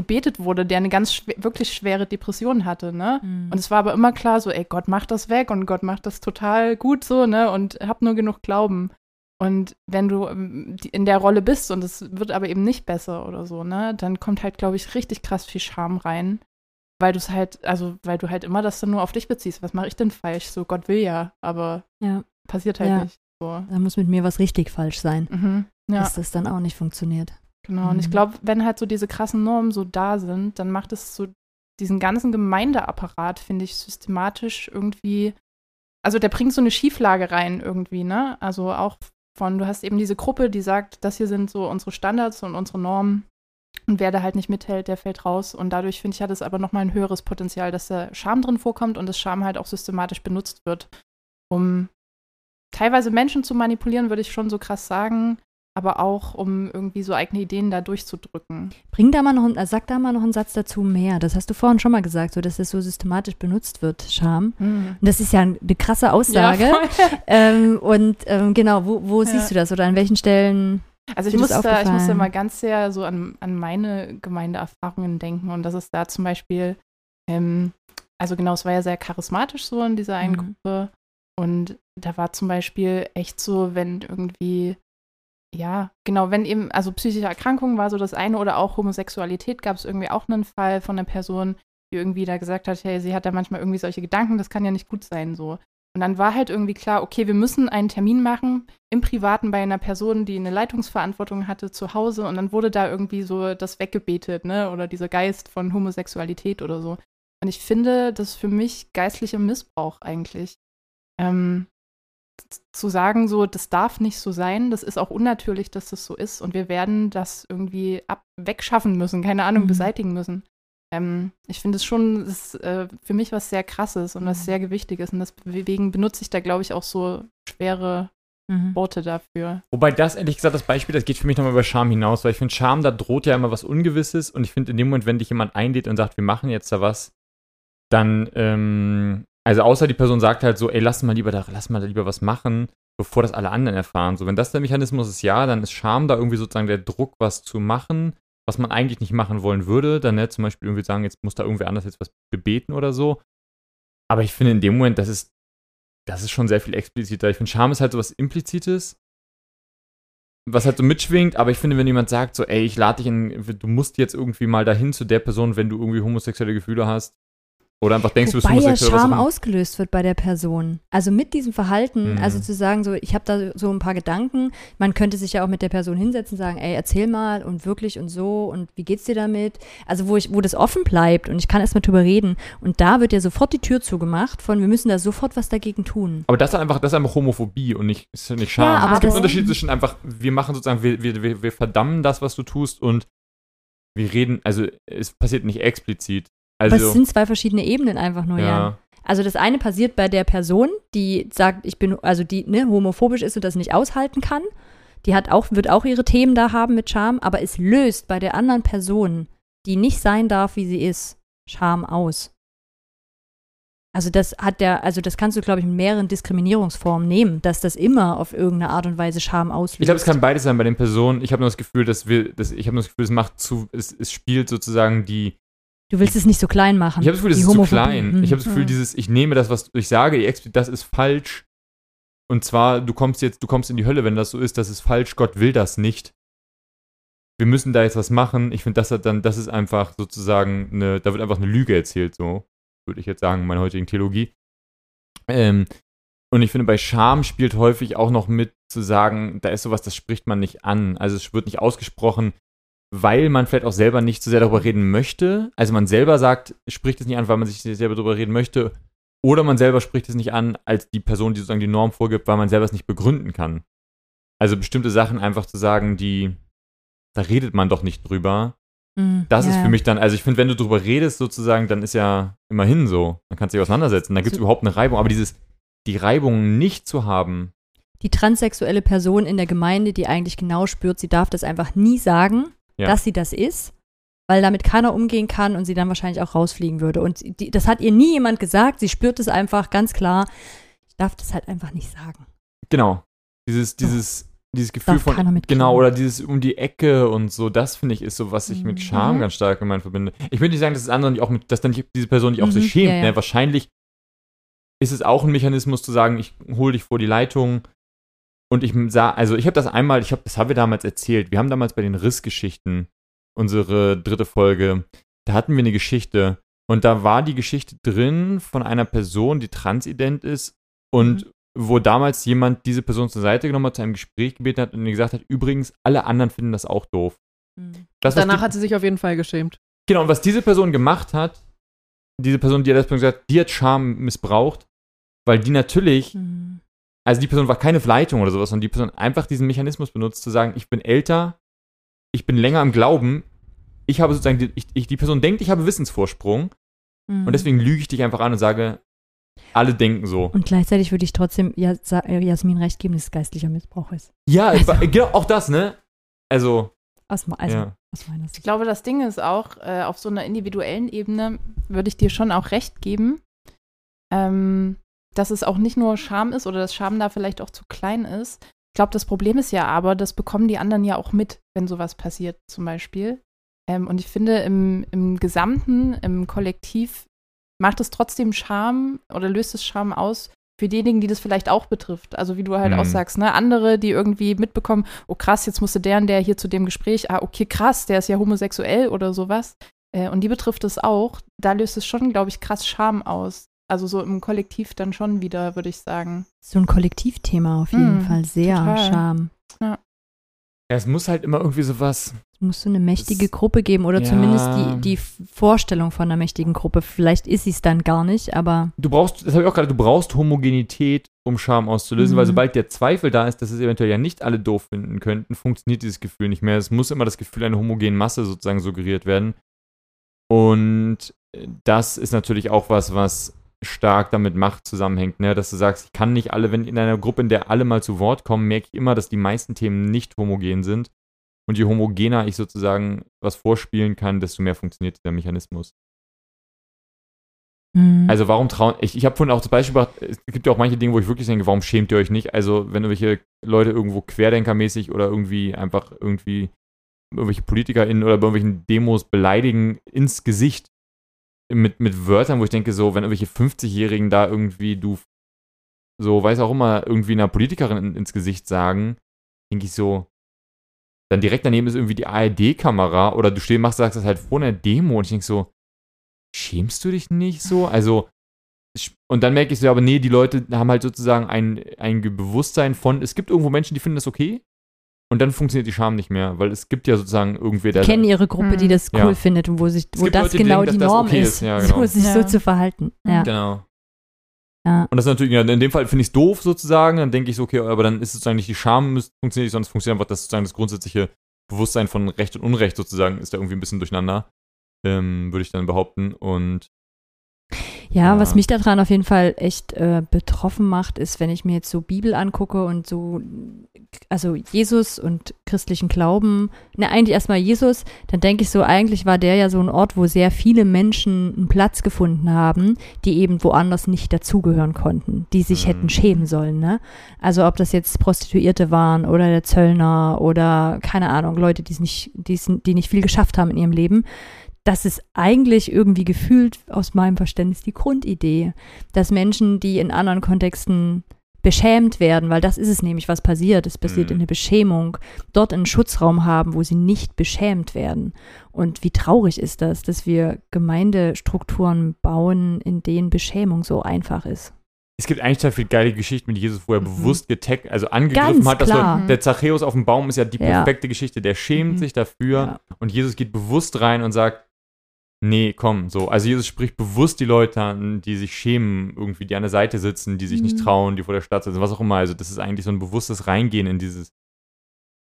gebetet wurde, der eine ganz schwer, wirklich schwere Depression hatte, ne? Und es war aber immer klar, so, ey, Gott macht das weg und Gott macht das total gut so, ne? Und hab nur genug Glauben. Und wenn du ähm, in der Rolle bist und es wird aber eben nicht besser oder so, ne, dann kommt halt, glaube ich, richtig krass viel Scham rein, weil du es halt, also weil du halt immer das dann nur auf dich beziehst. Was mache ich denn falsch? So, Gott will ja, aber Ja, passiert halt Ja. nicht. So. da muss mit mir was richtig falsch sein, Mhm. Ja. dass das dann auch nicht funktioniert. Genau, und ich Mhm. glaube, wenn halt so diese krassen Normen so da sind, dann macht es so diesen ganzen Gemeindeapparat, finde ich, systematisch irgendwie, also der bringt so eine Schieflage rein irgendwie, ne? Also auch von, du hast eben diese Gruppe, die sagt, das hier sind so unsere Standards und unsere Normen und wer da halt nicht mithält, der fällt raus und dadurch, finde ich, hat es aber nochmal ein höheres Potenzial, dass da Scham drin vorkommt und das Scham halt auch systematisch benutzt wird, um teilweise Menschen zu manipulieren, würde ich schon so krass sagen, aber auch um irgendwie so eigene Ideen da durchzudrücken. Bring da mal noch, einen, sag da mal noch einen Satz dazu mehr. Das hast du vorhin schon mal gesagt, so dass das so systematisch benutzt wird, Scham. Mhm. Und das ist ja eine krasse Aussage. Ja, ähm, und ähm, genau, wo, wo Ja. siehst du das oder an welchen Stellen? Also ich Ist dir das muss, da, ich muss da aufgefallen? mal ganz sehr so an, an meine Gemeindeerfahrungen denken und das ist da zum Beispiel, ähm, also genau, es war ja sehr charismatisch so in dieser einen Mhm. Gruppe und da war zum Beispiel echt so, wenn irgendwie, ja, genau, wenn eben, also psychische Erkrankungen war so das eine oder auch Homosexualität gab es irgendwie auch einen Fall von einer Person, die irgendwie da gesagt hat, hey, sie hat da manchmal irgendwie solche Gedanken, das kann ja nicht gut sein so. Und dann war halt irgendwie klar, okay, wir müssen einen Termin machen im Privaten bei einer Person, die eine Leitungsverantwortung hatte zu Hause und dann wurde da irgendwie so das weggebetet, ne? Oder dieser Geist von Homosexualität oder so. Und ich finde, das ist für mich geistlicher Missbrauch eigentlich. Ähm, zu sagen, so, das darf nicht so sein, das ist auch unnatürlich, dass das so ist und wir werden das irgendwie ab wegschaffen müssen, keine Ahnung, Mhm. beseitigen müssen. Ähm, ich finde es schon, das ist äh, für mich was sehr krasses und was Mhm. sehr gewichtiges und deswegen benutze ich da, glaube ich, auch so schwere Mhm. Worte dafür. Wobei das, ehrlich gesagt, das Beispiel, das geht für mich nochmal über Scham hinaus, weil ich finde, Scham, da droht ja immer was Ungewisses und ich finde, in dem Moment, wenn dich jemand einlädt und sagt, wir machen jetzt da was, dann, ähm, also außer die Person sagt halt so, ey, lass mal lieber da, lass mal lieber was machen, bevor das alle anderen erfahren. So, wenn das der Mechanismus ist, ja, dann ist Scham da irgendwie sozusagen der Druck, was zu machen, was man eigentlich nicht machen wollen würde. Dann ne, zum Beispiel irgendwie sagen, jetzt muss da irgendwie anders jetzt was bebeten oder so. Aber ich finde in dem Moment, das ist, das ist schon sehr viel expliziter. Ich finde, Scham ist halt so was Implizites, was halt so mitschwingt, aber ich finde, wenn jemand sagt, so, ey, ich lade dich in, du musst jetzt irgendwie mal dahin zu der Person, wenn du irgendwie homosexuelle Gefühle hast. Oder einfach denkst, du bist Wobei ja Scham ausgelöst wird bei der Person. Also mit diesem Verhalten, Mhm. also zu sagen, so, ich habe da so ein paar Gedanken, man könnte sich ja auch mit der Person hinsetzen und sagen, ey, erzähl mal und wirklich und so und wie geht's dir damit? Also wo ich, wo das offen bleibt und ich kann erstmal drüber reden. Und da wird ja sofort die Tür zugemacht von, wir müssen da sofort was dagegen tun. Aber das ist einfach, das ist einfach Homophobie und nicht, ist nicht Scham. Ja, aber es gibt einen Unterschied zwischen einfach, wir machen sozusagen, wir, wir, wir, wir verdammen das, was du tust und wir reden, also es passiert nicht explizit. Aber es Also, sind zwei verschiedene Ebenen einfach nur, ja. ja. Also das eine passiert bei der Person, die sagt, ich bin, also die ne, homophobisch ist und das nicht aushalten kann. Die hat auch, wird auch ihre Themen da haben mit Scham, aber es löst bei der anderen Person, die nicht sein darf, wie sie ist, Scham aus. Also das hat der, also das kannst du, glaube ich, in mehreren Diskriminierungsformen nehmen, dass das immer auf irgendeine Art und Weise Scham auslöst. Ich glaube, es kann beides sein bei den Personen. Ich habe nur das Gefühl, dass wir, dass, ich habe nur das Gefühl, es macht zu, es, es spielt sozusagen die, du willst es nicht so klein machen. Ich habe das Gefühl, das die ist zu klein. Hm. Ich habe das Gefühl, Mhm. dieses, ich nehme das, was ich sage, das ist falsch. Und zwar, du kommst jetzt, du kommst in die Hölle, wenn das so ist, das ist falsch, Gott will das nicht. Wir müssen da jetzt was machen. Ich finde, das hat dann, das ist einfach sozusagen eine, da wird einfach eine Lüge erzählt, so würde ich jetzt sagen, in meiner heutigen Theologie. Ähm, und ich finde, bei Scham spielt häufig auch noch mit zu sagen, da ist sowas, das spricht man nicht an. Also es wird nicht ausgesprochen, weil man vielleicht auch selber nicht so sehr darüber reden möchte. Also man selber sagt, spricht es nicht an, weil man sich selber darüber reden möchte. Oder man selber spricht es nicht an, als die Person, die sozusagen die Norm vorgibt, weil man selber es nicht begründen kann. Also bestimmte Sachen einfach zu sagen, die, da redet man doch nicht drüber. Hm, Das ja, ist für mich dann, also ich finde, wenn du drüber redest sozusagen, dann ist ja immerhin so. Dann kannst du dich auseinandersetzen. Dann gibt es So- überhaupt eine Reibung. Aber dieses, die Reibung nicht zu haben, die transsexuelle Person in der Gemeinde, die eigentlich genau spürt, sie darf das einfach nie sagen, Ja. dass sie das ist, weil damit keiner umgehen kann und sie dann wahrscheinlich auch rausfliegen würde. Und die, das hat ihr nie jemand gesagt, sie spürt es einfach ganz klar. Ich darf das halt einfach nicht sagen. genau, dieses, dieses, dieses Gefühl Darf von, genau, oder dieses um die Ecke und so, das finde ich ist so, was ich mit Mhm. Scham Mhm. ganz stark in meinen verbinde. Ich will nicht sagen, dass das andere nicht auch mit, dass dann diese Person nicht auch Mhm, sich schämt. ja, ja. Ne? Wahrscheinlich ist es auch ein Mechanismus zu sagen, ich hole dich vor die Leitung und ich sah, also ich habe das einmal, ich habe, das haben wir damals erzählt. Wir haben damals bei den Rissgeschichten unsere dritte Folge, da hatten wir eine Geschichte und da war die Geschichte drin von einer Person, die transident ist und Mhm. wo damals jemand diese Person zur Seite genommen hat, zu einem Gespräch gebeten hat und ihr gesagt hat, übrigens, alle anderen finden das auch doof. Das, was Danach die, hat sie sich auf jeden Fall geschämt. Genau, und was diese Person gemacht hat, diese Person, die hat das gesagt, die hat Scham missbraucht, weil die natürlich, Hm. Also die Person war keine Leitung oder sowas, sondern die Person einfach diesen Mechanismus benutzt, zu sagen, ich bin älter, ich bin länger im Glauben, ich habe sozusagen, die, ich, ich, die Person denkt, ich habe Wissensvorsprung Hm. und deswegen lüge ich dich einfach an und sage, alle denken so. Und gleichzeitig würde ich trotzdem Jas äh, Jasmin recht geben, dass es geistlicher Missbrauch ist. Ja, Also- genau, auch das, ne? Also, Aus, also, Ja. aus meiner Ich Sicht. glaube, das Ding ist auch, äh, auf so einer individuellen Ebene würde ich dir schon auch recht geben, ähm, dass es auch nicht nur Scham ist oder dass Scham da vielleicht auch zu klein ist. Ich glaube, das Problem ist ja aber, das bekommen die anderen ja auch mit, wenn sowas passiert, zum Beispiel. Ähm, und ich finde, im, im Gesamten, im Kollektiv macht es trotzdem Scham oder löst es Scham aus für diejenigen, die das vielleicht auch betrifft. Also wie du halt Mhm. auch sagst, ne, andere, die irgendwie mitbekommen, oh krass, jetzt musste der und der hier zu dem Gespräch, ah, okay, krass, der ist ja homosexuell oder sowas. Äh, und die betrifft es auch. Da löst es schon, glaube ich, krass Scham aus. Also so im Kollektiv dann schon wieder, würde ich sagen. So ein Kollektivthema auf jeden Mm, Fall. Sehr total. Scham. ja, es muss halt immer irgendwie sowas. Es muss so eine mächtige Das- Gruppe geben oder Ja. zumindest die, die Vorstellung von einer mächtigen Gruppe. Vielleicht ist sie es dann gar nicht, aber Du brauchst, das habe ich auch gerade, du brauchst Homogenität, um Scham auszulösen, weil Mhm. sobald der Zweifel da ist, dass es eventuell ja nicht alle doof finden könnten, funktioniert dieses Gefühl nicht mehr. Es muss immer das Gefühl einer homogenen Masse sozusagen suggeriert werden. Und äh, das ist natürlich auch was, was stark damit Macht zusammenhängt, ne? dass du sagst, ich kann nicht alle, wenn in einer Gruppe, in der alle mal zu Wort kommen, merke ich immer, dass die meisten Themen nicht homogen sind. Und je homogener ich sozusagen was vorspielen kann, desto mehr funktioniert dieser Mechanismus. hm. Also warum trauen, ich, ich habe vorhin auch das Beispiel gebracht, es gibt ja auch manche Dinge, wo ich wirklich denke, warum schämt ihr euch nicht? Also wenn irgendwelche Leute irgendwo querdenkermäßig oder irgendwie einfach irgendwie irgendwelche PolitikerInnen oder bei irgendwelchen Demos beleidigen ins Gesicht mit, mit Wörtern, wo ich denke, so, wenn irgendwelche 50-Jährigen da irgendwie du so, weiß auch immer, irgendwie einer Politikerin in, ins Gesicht sagen, denke ich so, dann direkt daneben ist irgendwie die ARD-Kamera oder du stehst, machst, sagst das halt vor einer Demo und ich denke so, schämst du dich nicht so? Also, und dann merke ich so, aber nee, die Leute haben halt sozusagen ein, ein Bewusstsein von, es gibt irgendwo Menschen, die finden das okay. Und dann funktioniert die Scham nicht mehr, weil es gibt ja sozusagen irgendwie der. kennen ihre Gruppe, die Mhm. das cool Ja. findet und wo, sich, wo das Leute, genau denken, die Norm okay ist, ist. Ja, genau. so, sich so zu verhalten. Ja. Genau. Ja. Und das ist natürlich, ja, in dem Fall finde ich es doof sozusagen, dann denke ich so, okay, aber dann ist sozusagen nicht die Scham, funktioniert nicht, sondern es funktioniert einfach das sozusagen das grundsätzliche Bewusstsein von Recht und Unrecht sozusagen ist da irgendwie ein bisschen durcheinander, ähm, würde ich dann behaupten. Und Ja, Ja. was mich daran auf jeden Fall echt äh, betroffen macht, ist, wenn ich mir jetzt so Bibel angucke und so, also Jesus und christlichen Glauben, ne, eigentlich erstmal Jesus, dann denke ich so, eigentlich war der ja so ein Ort, wo sehr viele Menschen einen Platz gefunden haben, die eben woanders nicht dazugehören konnten, die sich Mhm. hätten schämen sollen, ne? Also ob das jetzt Prostituierte waren oder der Zöllner oder keine Ahnung, Leute, die es nicht, die es- die nicht viel geschafft haben in ihrem Leben das ist eigentlich irgendwie gefühlt aus meinem Verständnis die Grundidee, dass Menschen, die in anderen Kontexten beschämt werden, weil das ist es nämlich, was passiert. Es passiert Mhm. in der Beschämung, dort einen Schutzraum haben, wo sie nicht beschämt werden. Und wie traurig ist das, dass wir Gemeindestrukturen bauen, in denen Beschämung so einfach ist. es gibt eigentlich total viele geile Geschichten mit Jesus, wo er Mhm. bewusst getaggt, also angegriffen Ganz hat. Dass du, der Zachäus auf dem Baum ist ja die Ja. perfekte Geschichte. Der schämt Mhm. sich dafür Ja. und Jesus geht bewusst rein und sagt, nee, komm, so. Also Jesus spricht bewusst die Leute an, die sich schämen, irgendwie, die an der Seite sitzen, die sich nicht Mhm. trauen, die vor der Stadt sitzen, was auch immer. Also das ist eigentlich so ein bewusstes Reingehen in dieses,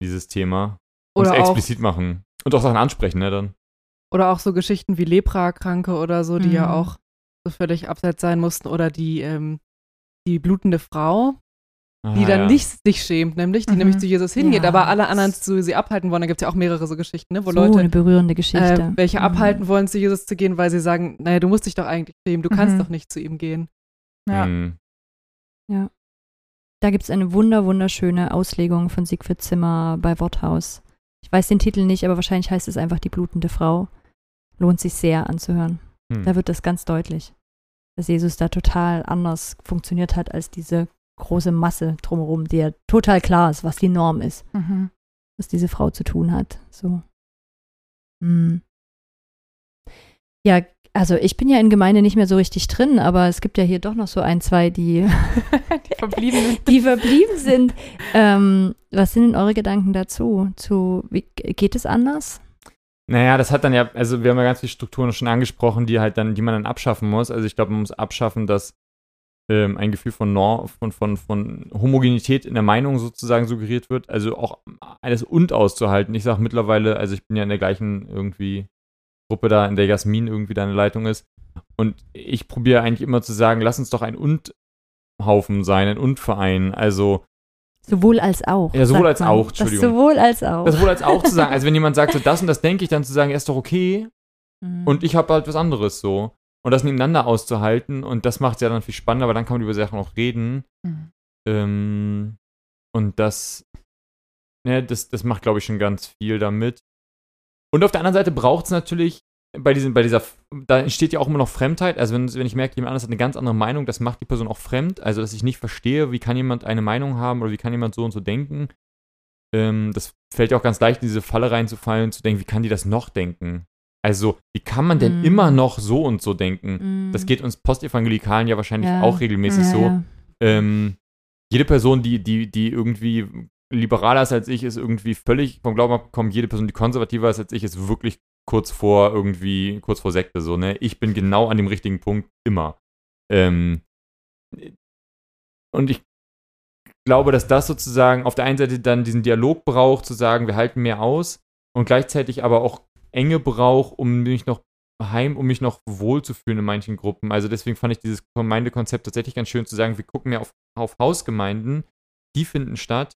dieses Thema. Und es explizit machen. Und auch Sachen ansprechen, ne, dann. oder auch so Geschichten wie Leprakranke oder so, die ja Mhm. auch so völlig abseits sein mussten. Oder die, ähm, die blutende Frau, die Ah, dann ja. nicht sich schämt, nämlich, die Mhm. nämlich zu Jesus hingeht, Ja. aber alle anderen zu sie abhalten wollen. Da gibt es ja auch mehrere so Geschichten, ne, wo so eine Leute, berührende Geschichte. äh, welche Mhm. abhalten wollen, zu Jesus zu gehen, weil sie sagen, naja, du musst dich doch eigentlich schämen, du kannst Mhm. doch nicht zu ihm gehen. Ja. Mhm. Da gibt es eine wunder, wunderschöne Auslegung von Siegfried Zimmer bei Worthaus. Ich weiß den Titel nicht, aber wahrscheinlich heißt es einfach die blutende Frau. Lohnt sich sehr anzuhören. Hm. Da wird das ganz deutlich, dass Jesus da total anders funktioniert hat als diese große Masse drumherum, die ja total klar ist, was die Norm ist, Mhm. was diese Frau zu tun hat. So. Hm. Ja, also ich bin ja in Gemeinde nicht mehr so richtig drin, aber es gibt ja hier doch noch so ein, zwei, die Die Verbliebenen. die verblieben sind. Ähm, was sind denn eure Gedanken dazu? Zu, wie, geht es anders? Naja, das hat dann ja, also wir haben ja ganz viele Strukturen schon angesprochen, die halt dann, die man dann abschaffen muss. Also ich glaube, man muss abschaffen, dass ähm, ein Gefühl von, Norm, von, von, von Homogenität in der Meinung sozusagen suggeriert wird. Also auch alles und auszuhalten. Ich sage mittlerweile, also ich bin ja in der gleichen irgendwie Gruppe da, in der Jasmin irgendwie deine Leitung ist. und ich probiere eigentlich immer zu sagen, lass uns doch ein Und-Haufen sein, ein Und-Verein. Also Sowohl als auch. Ja, sowohl als man. auch, Das Entschuldigung. sowohl als auch. das wohl als auch zu sagen. Also wenn jemand sagt, so das und das denke ich, dann zu sagen, ja, ist doch okay. Mhm. Und ich habe halt was anderes so. Und das nebeneinander auszuhalten. Und das macht es ja dann viel spannender, weil dann kann man über Sachen auch reden. Mhm. Ähm, und das, ne, das, das macht, glaube ich, schon ganz viel damit. Und auf der anderen Seite braucht es natürlich bei, diesem, bei dieser, da entsteht ja auch immer noch Fremdheit. Also wenn, wenn ich merke, jemand anderes hat eine ganz andere Meinung, das macht die Person auch fremd. Also dass ich nicht verstehe, wie kann jemand eine Meinung haben oder wie kann jemand so und so denken. Ähm, das fällt ja auch ganz leicht, in diese Falle reinzufallen, zu denken, wie kann die das noch denken? Also, wie kann man denn Mm. immer noch so und so denken? Mhm. Das geht uns Postevangelikalen ja wahrscheinlich Ja. auch regelmäßig ja, so. Ja. Ähm, jede Person, die, die, die irgendwie liberaler ist als ich, ist irgendwie völlig vom Glauben abgekommen. Jede Person, die konservativer ist als ich, ist wirklich kurz vor irgendwie, kurz vor Sekte. So, ne? Ich bin genau an dem richtigen Punkt immer. Ähm, und ich glaube, dass das sozusagen auf der einen Seite dann diesen Dialog braucht, zu sagen, wir halten mehr aus und gleichzeitig aber auch Enge braucht, um mich noch heim, um mich noch wohlzufühlen in manchen Gruppen. Also deswegen fand ich dieses Gemeindekonzept tatsächlich ganz schön zu sagen, wir gucken mehr auf, auf Hausgemeinden, die finden statt.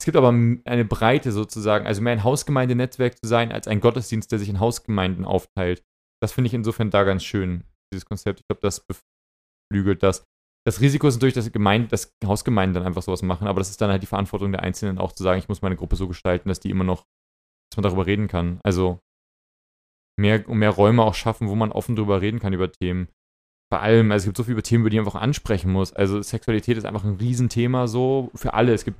Es gibt aber eine Breite sozusagen, also mehr ein Hausgemeindenetzwerk zu sein, als ein Gottesdienst, der sich in Hausgemeinden aufteilt. Das finde ich insofern da ganz schön, dieses Konzept. Ich glaube, das beflügelt das. Das Risiko ist natürlich, dass, Gemeinde, dass Hausgemeinden dann einfach sowas machen, aber das ist dann halt die Verantwortung der Einzelnen auch zu sagen, ich muss meine Gruppe so gestalten, dass die immer noch, dass man darüber reden kann. Also mehr, mehr Räume auch schaffen, wo man offen drüber reden kann über Themen. Vor allem, also es gibt so viele Themen, über die man einfach ansprechen muss. Also Sexualität ist einfach ein Riesenthema so für alle. Es gibt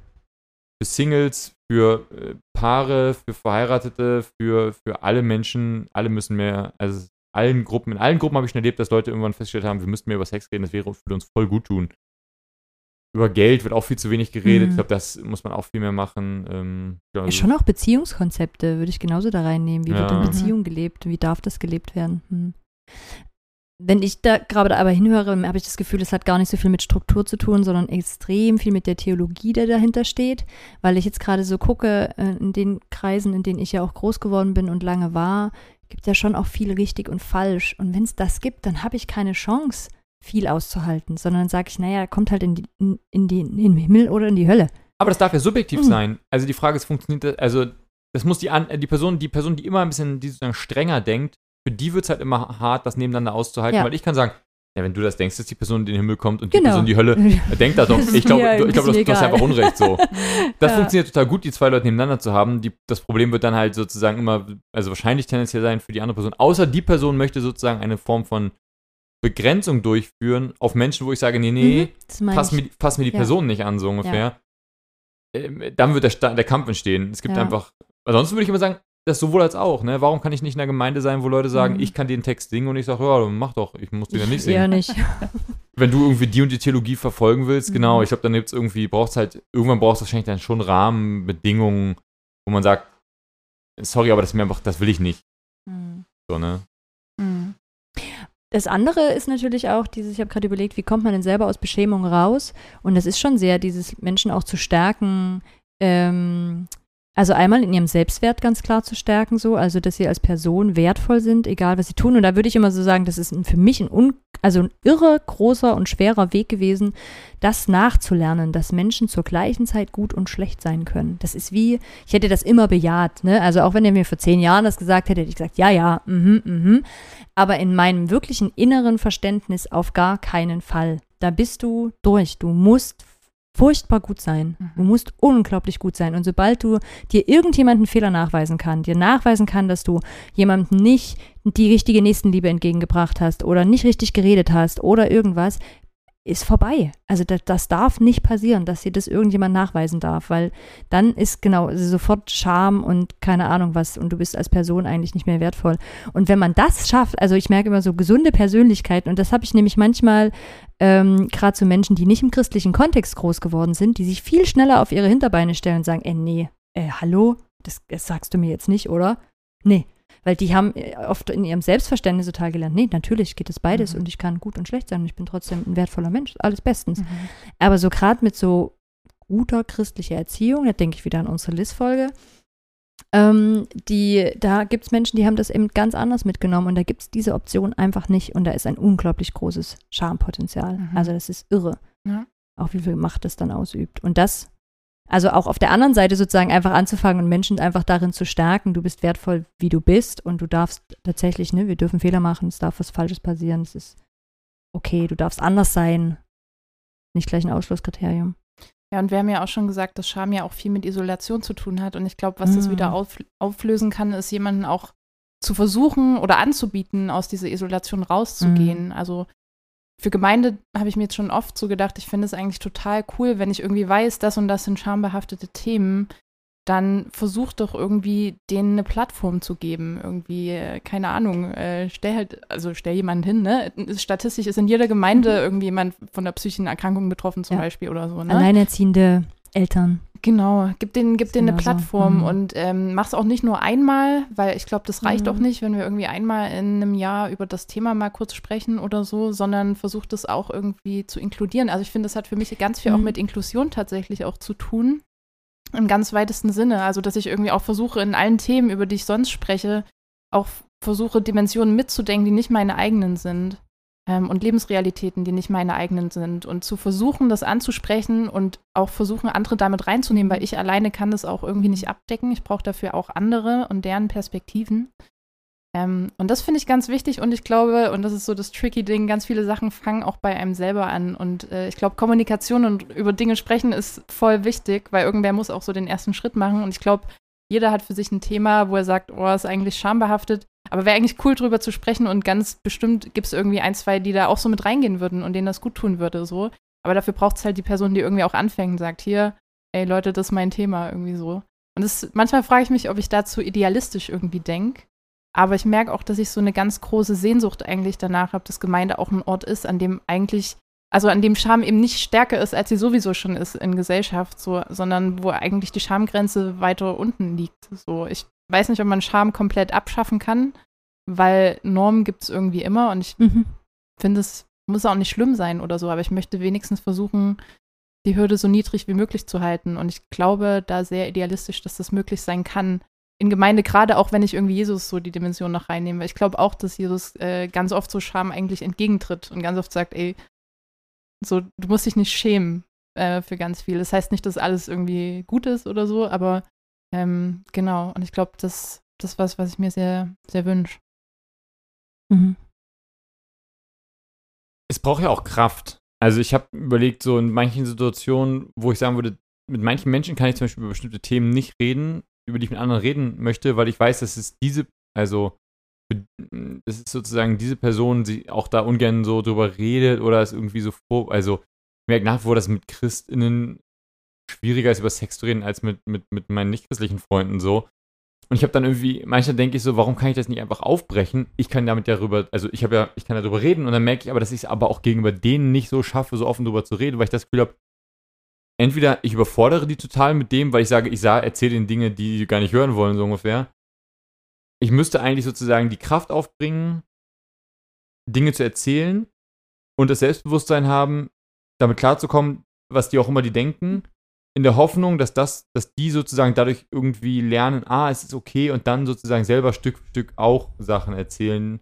für Singles, für äh, Paare, für Verheiratete, für, für alle Menschen, alle müssen mehr, also allen Gruppen, in allen Gruppen habe ich schon erlebt, dass Leute irgendwann festgestellt haben, wir müssten mehr über Sex reden, das wäre würde uns voll gut tun. Über Geld wird auch viel zu wenig geredet. Mhm. Ich glaube, das muss man auch viel mehr machen. Ähm, ja, schon auch Beziehungskonzepte würde ich genauso da reinnehmen. Wie wird Ja. in Mhm. Beziehung gelebt? Wie darf das gelebt werden? Hm. Wenn ich da gerade aber hinhöre, habe ich das Gefühl, es hat gar nicht so viel mit Struktur zu tun, sondern extrem viel mit der Theologie, der dahinter steht. Weil ich jetzt gerade so gucke, äh, in den Kreisen, in denen ich ja auch groß geworden bin und lange war, gibt es ja schon auch viel richtig und falsch. Und wenn es das gibt, dann habe ich keine Chance, viel auszuhalten, sondern sage ich, naja, kommt halt in, die, in, in, die, in den Himmel oder in die Hölle. Aber das darf ja subjektiv Mhm. sein. Also die Frage ist, funktioniert das, also das muss die, an, die Person, die Person, die immer ein bisschen die sozusagen strenger denkt, für die wird es halt immer hart, das nebeneinander auszuhalten, Ja. weil ich kann sagen, ja, wenn du das denkst, dass die Person in den Himmel kommt und die Genau. Person in die Hölle, denkt da doch. Das ist Ich glaube, ich glaube, du, bisschen du hast egal. einfach Unrecht so. Das Ja. funktioniert total gut, die zwei Leute nebeneinander zu haben. Die, das Problem wird dann halt sozusagen immer, also wahrscheinlich tendenziell sein für die andere Person. Außer die Person möchte sozusagen eine Form von Begrenzung durchführen auf Menschen, wo ich sage, nee, nee, Mhm, fass mir, fass mir die Ja. Person nicht an, so ungefähr. Ähm, dann wird der, der Kampf entstehen. Es gibt Ja. einfach, ansonsten würde ich immer sagen, das sowohl als auch, ne? Warum kann ich nicht in einer Gemeinde sein, wo Leute sagen, Mhm. ich kann den Text singen und ich sage, ja, mach doch, ich muss den ja nicht singen. nicht. Wenn du irgendwie die und die Theologie verfolgen willst, Mhm. genau, ich glaube, dann gibt es irgendwie, brauchst halt, irgendwann brauchst du wahrscheinlich dann schon Rahmenbedingungen, wo man sagt, sorry, aber das ist mir einfach, das will ich nicht. Hm. So, ne? Mhm. Das andere ist natürlich auch dieses, ich habe gerade überlegt, wie kommt man denn selber aus Beschämung raus? Und das ist schon sehr, dieses Menschen auch zu stärken, ähm, also einmal in ihrem Selbstwert ganz klar zu stärken, so, also dass sie als Person wertvoll sind, egal was sie tun. Und da würde ich immer so sagen, das ist für mich ein, un, also ein irre großer und schwerer Weg gewesen, das nachzulernen, dass Menschen zur gleichen Zeit gut und schlecht sein können. Das ist wie, ich hätte das immer bejaht, ne? Also auch wenn er mir vor zehn Jahren das gesagt hätte, hätte ich gesagt, ja, ja, mhm, mhm. Aber in meinem wirklichen inneren Verständnis auf gar keinen Fall. Da bist du durch. Du musst furchtbar gut sein. Mhm. Du musst unglaublich gut sein. Und sobald du dir irgendjemanden Fehler nachweisen kann, dir nachweisen kann, dass du jemandem nicht die richtige Nächstenliebe entgegengebracht hast oder nicht richtig geredet hast oder irgendwas, ist vorbei. Also das, das darf nicht passieren, dass dir das irgendjemand nachweisen darf, weil dann ist genau also sofort Scham und keine Ahnung was und du bist als Person eigentlich nicht mehr wertvoll. Und wenn man das schafft, also ich merke immer so gesunde Persönlichkeiten und das habe ich nämlich manchmal ähm, gerade zu Menschen, die nicht im christlichen Kontext groß geworden sind, die sich viel schneller auf ihre Hinterbeine stellen und sagen, äh, nee, äh, hallo, das, das sagst du mir jetzt nicht, oder? Nee. Weil die haben äh, oft in ihrem Selbstverständnis total gelernt, nee, natürlich geht es beides Mhm. und ich kann gut und schlecht sein und ich bin trotzdem ein wertvoller Mensch, alles bestens. Mhm. Aber so gerade mit so guter christlicher Erziehung, da denke ich wieder an unsere Liz-Folge, Ähm, die, da gibt es Menschen, die haben das eben ganz anders mitgenommen und da gibt es diese Option einfach nicht und da ist ein unglaublich großes Schampotenzial. Mhm. Also das ist irre. Ja. Auch wie viel Macht das dann ausübt. Und das, also auch auf der anderen Seite sozusagen einfach anzufangen und Menschen einfach darin zu stärken, du bist wertvoll, wie du bist und du darfst tatsächlich, ne, wir dürfen Fehler machen, es darf was Falsches passieren, es ist okay, du darfst anders sein. Nicht gleich ein Ausschlusskriterium. Ja, und wir haben ja auch schon gesagt, dass Scham ja auch viel mit Isolation zu tun hat. Und ich glaube, was das Mm. wieder auf, auflösen kann, ist jemanden auch zu versuchen oder anzubieten, aus dieser Isolation rauszugehen. Also für Gemeinde habe ich mir jetzt schon oft so gedacht, ich finde es eigentlich total cool, wenn ich irgendwie weiß, das und das sind schambehaftete Themen, dann versuch doch irgendwie denen eine Plattform zu geben. Irgendwie, äh, keine Ahnung, äh, stell halt, also stell jemanden hin, ne? Statistisch ist in jeder Gemeinde irgendwie jemand von der psychischen Erkrankung betroffen zum Ja. Beispiel oder so, ne? Alleinerziehende Eltern. Genau, gib denen, gib denen eine Genau so. Plattform Mhm. und ähm, mach's auch nicht nur einmal, weil ich glaube, das reicht Mhm. auch nicht, wenn wir irgendwie einmal in einem Jahr über das Thema mal kurz sprechen oder so, sondern versucht es auch irgendwie zu inkludieren. Also ich finde, das hat für mich ganz viel auch Mhm. mit Inklusion tatsächlich auch zu tun. Im ganz weitesten Sinne. Also, dass ich irgendwie auch versuche, in allen Themen, über die ich sonst spreche, auch versuche, Dimensionen mitzudenken, die nicht meine eigenen sind. Ähm, und Lebensrealitäten, die nicht meine eigenen sind. Und zu versuchen, das anzusprechen und auch versuchen, andere damit reinzunehmen, weil ich alleine kann das auch irgendwie nicht abdecken. Ich brauche dafür auch andere und deren Perspektiven. Ähm, und das finde ich ganz wichtig und ich glaube, und das ist so das tricky Ding, ganz viele Sachen fangen auch bei einem selber an. Und äh, ich glaube, Kommunikation und über Dinge sprechen ist voll wichtig, weil irgendwer muss auch so den ersten Schritt machen. Und ich glaube, jeder hat für sich ein Thema, wo er sagt, oh, ist eigentlich schambehaftet. Aber wäre eigentlich cool, drüber zu sprechen und ganz bestimmt gibt es irgendwie ein, zwei, die da auch so mit reingehen würden und denen das gut tun würde, so. Aber dafür braucht es halt die Person, die irgendwie auch anfängt und sagt, hier, ey Leute, das ist mein Thema, irgendwie so. Und das, manchmal frage ich mich, ob ich dazu idealistisch irgendwie denke. Aber ich merke auch, dass ich so eine ganz große Sehnsucht eigentlich danach habe, dass Gemeinde auch ein Ort ist, an dem eigentlich, also an dem Scham eben nicht stärker ist, als sie sowieso schon ist in Gesellschaft, so, sondern wo eigentlich die Schamgrenze weiter unten liegt. So, ich weiß nicht, ob man Scham komplett abschaffen kann, weil Normen gibt es irgendwie immer und ich Mhm. finde, es muss auch nicht schlimm sein oder so, aber ich möchte wenigstens versuchen, die Hürde so niedrig wie möglich zu halten. Und ich glaube da sehr idealistisch, dass das möglich sein kann. In Gemeinde, gerade auch wenn ich irgendwie Jesus so die Dimension noch reinnehme. Weil ich glaube auch, dass Jesus äh, ganz oft so Scham eigentlich entgegentritt und ganz oft sagt, ey, so, du musst dich nicht schämen äh, für ganz viel. Das heißt nicht, dass alles irgendwie gut ist oder so, aber ähm, genau. Und ich glaube, das, das ist was, was ich mir sehr, sehr wünsche. Mhm. es braucht ja auch Kraft. Also ich habe überlegt, so in manchen Situationen, wo ich sagen würde, mit manchen Menschen kann ich zum Beispiel über bestimmte Themen nicht reden, über die ich mit anderen reden möchte, weil ich weiß, dass es diese, also das ist sozusagen diese Person, die auch da ungern so drüber redet oder es irgendwie so vor, also ich merke nach wie vor, dass mit ChristInnen schwieriger ist, über Sex zu reden, als mit, mit, mit meinen nichtchristlichen Freunden so. Und ich habe dann irgendwie, manchmal denke ich so, warum kann ich das nicht einfach aufbrechen? Ich kann damit darüber, also ich habe ja, ich kann darüber reden und dann merke ich aber, dass ich es aber auch gegenüber denen nicht so schaffe, so offen darüber zu reden, weil ich das Gefühl habe, entweder ich überfordere die total mit dem, weil ich sage, ich erzähle ihnen Dinge, die sie gar nicht hören wollen, so ungefähr. Ich müsste eigentlich sozusagen die Kraft aufbringen, Dinge zu erzählen und das Selbstbewusstsein haben, damit klarzukommen, was die auch immer die denken, in der Hoffnung, dass das, dass die sozusagen dadurch irgendwie lernen, ah, es ist okay und dann sozusagen selber Stück für Stück auch Sachen erzählen.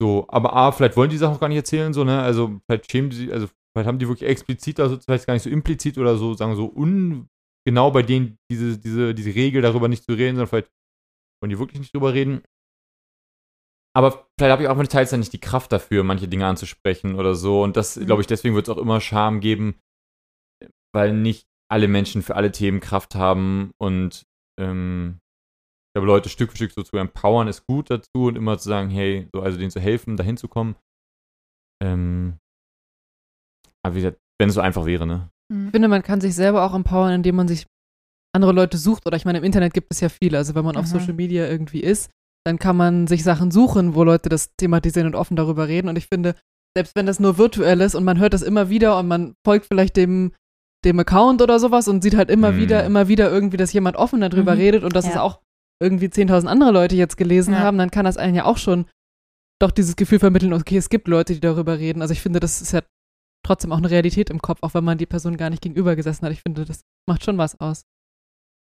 So, aber A, vielleicht wollen die Sachen auch gar nicht erzählen, so, ne? Also vielleicht schämen die sich, also vielleicht haben die wirklich explizit, also vielleicht gar nicht so implizit oder so, sagen so ungenau bei denen diese, diese, diese Regel darüber nicht zu reden, sondern vielleicht wollen die wirklich nicht drüber reden. Aber vielleicht habe ich auch mit teils dann nicht die Kraft dafür, manche Dinge anzusprechen oder so. Und das, Mhm. glaube ich, deswegen wird es auch immer Scham geben, weil nicht alle Menschen für alle Themen Kraft haben und ähm, ich glaube, Leute Stück für Stück so zu empowern ist gut dazu und immer zu sagen, hey, so also denen zu helfen, dahin zu kommen. Ähm, aber wie gesagt, wenn es so einfach wäre, ne? Ich finde, man kann sich selber auch empowern, indem man sich andere Leute sucht. Oder ich meine, im Internet gibt es ja viele. Also wenn man auf Mhm. Social Media irgendwie ist, dann kann man sich Sachen suchen, wo Leute das thematisieren und offen darüber reden. Und ich finde, selbst wenn das nur virtuell ist und man hört das immer wieder und man folgt vielleicht dem, dem Account oder sowas und sieht halt immer Mhm. wieder, immer wieder irgendwie, dass jemand offen darüber Mhm. redet und dass Ja. es auch irgendwie 10.000 andere Leute jetzt gelesen Ja. haben, dann kann das einen ja auch schon doch dieses Gefühl vermitteln, okay, es gibt Leute, die darüber reden. Also ich finde, das ist ja trotzdem auch eine Realität im Kopf, auch wenn man die Person gar nicht gegenüber gesessen hat. Ich finde, das macht schon was aus.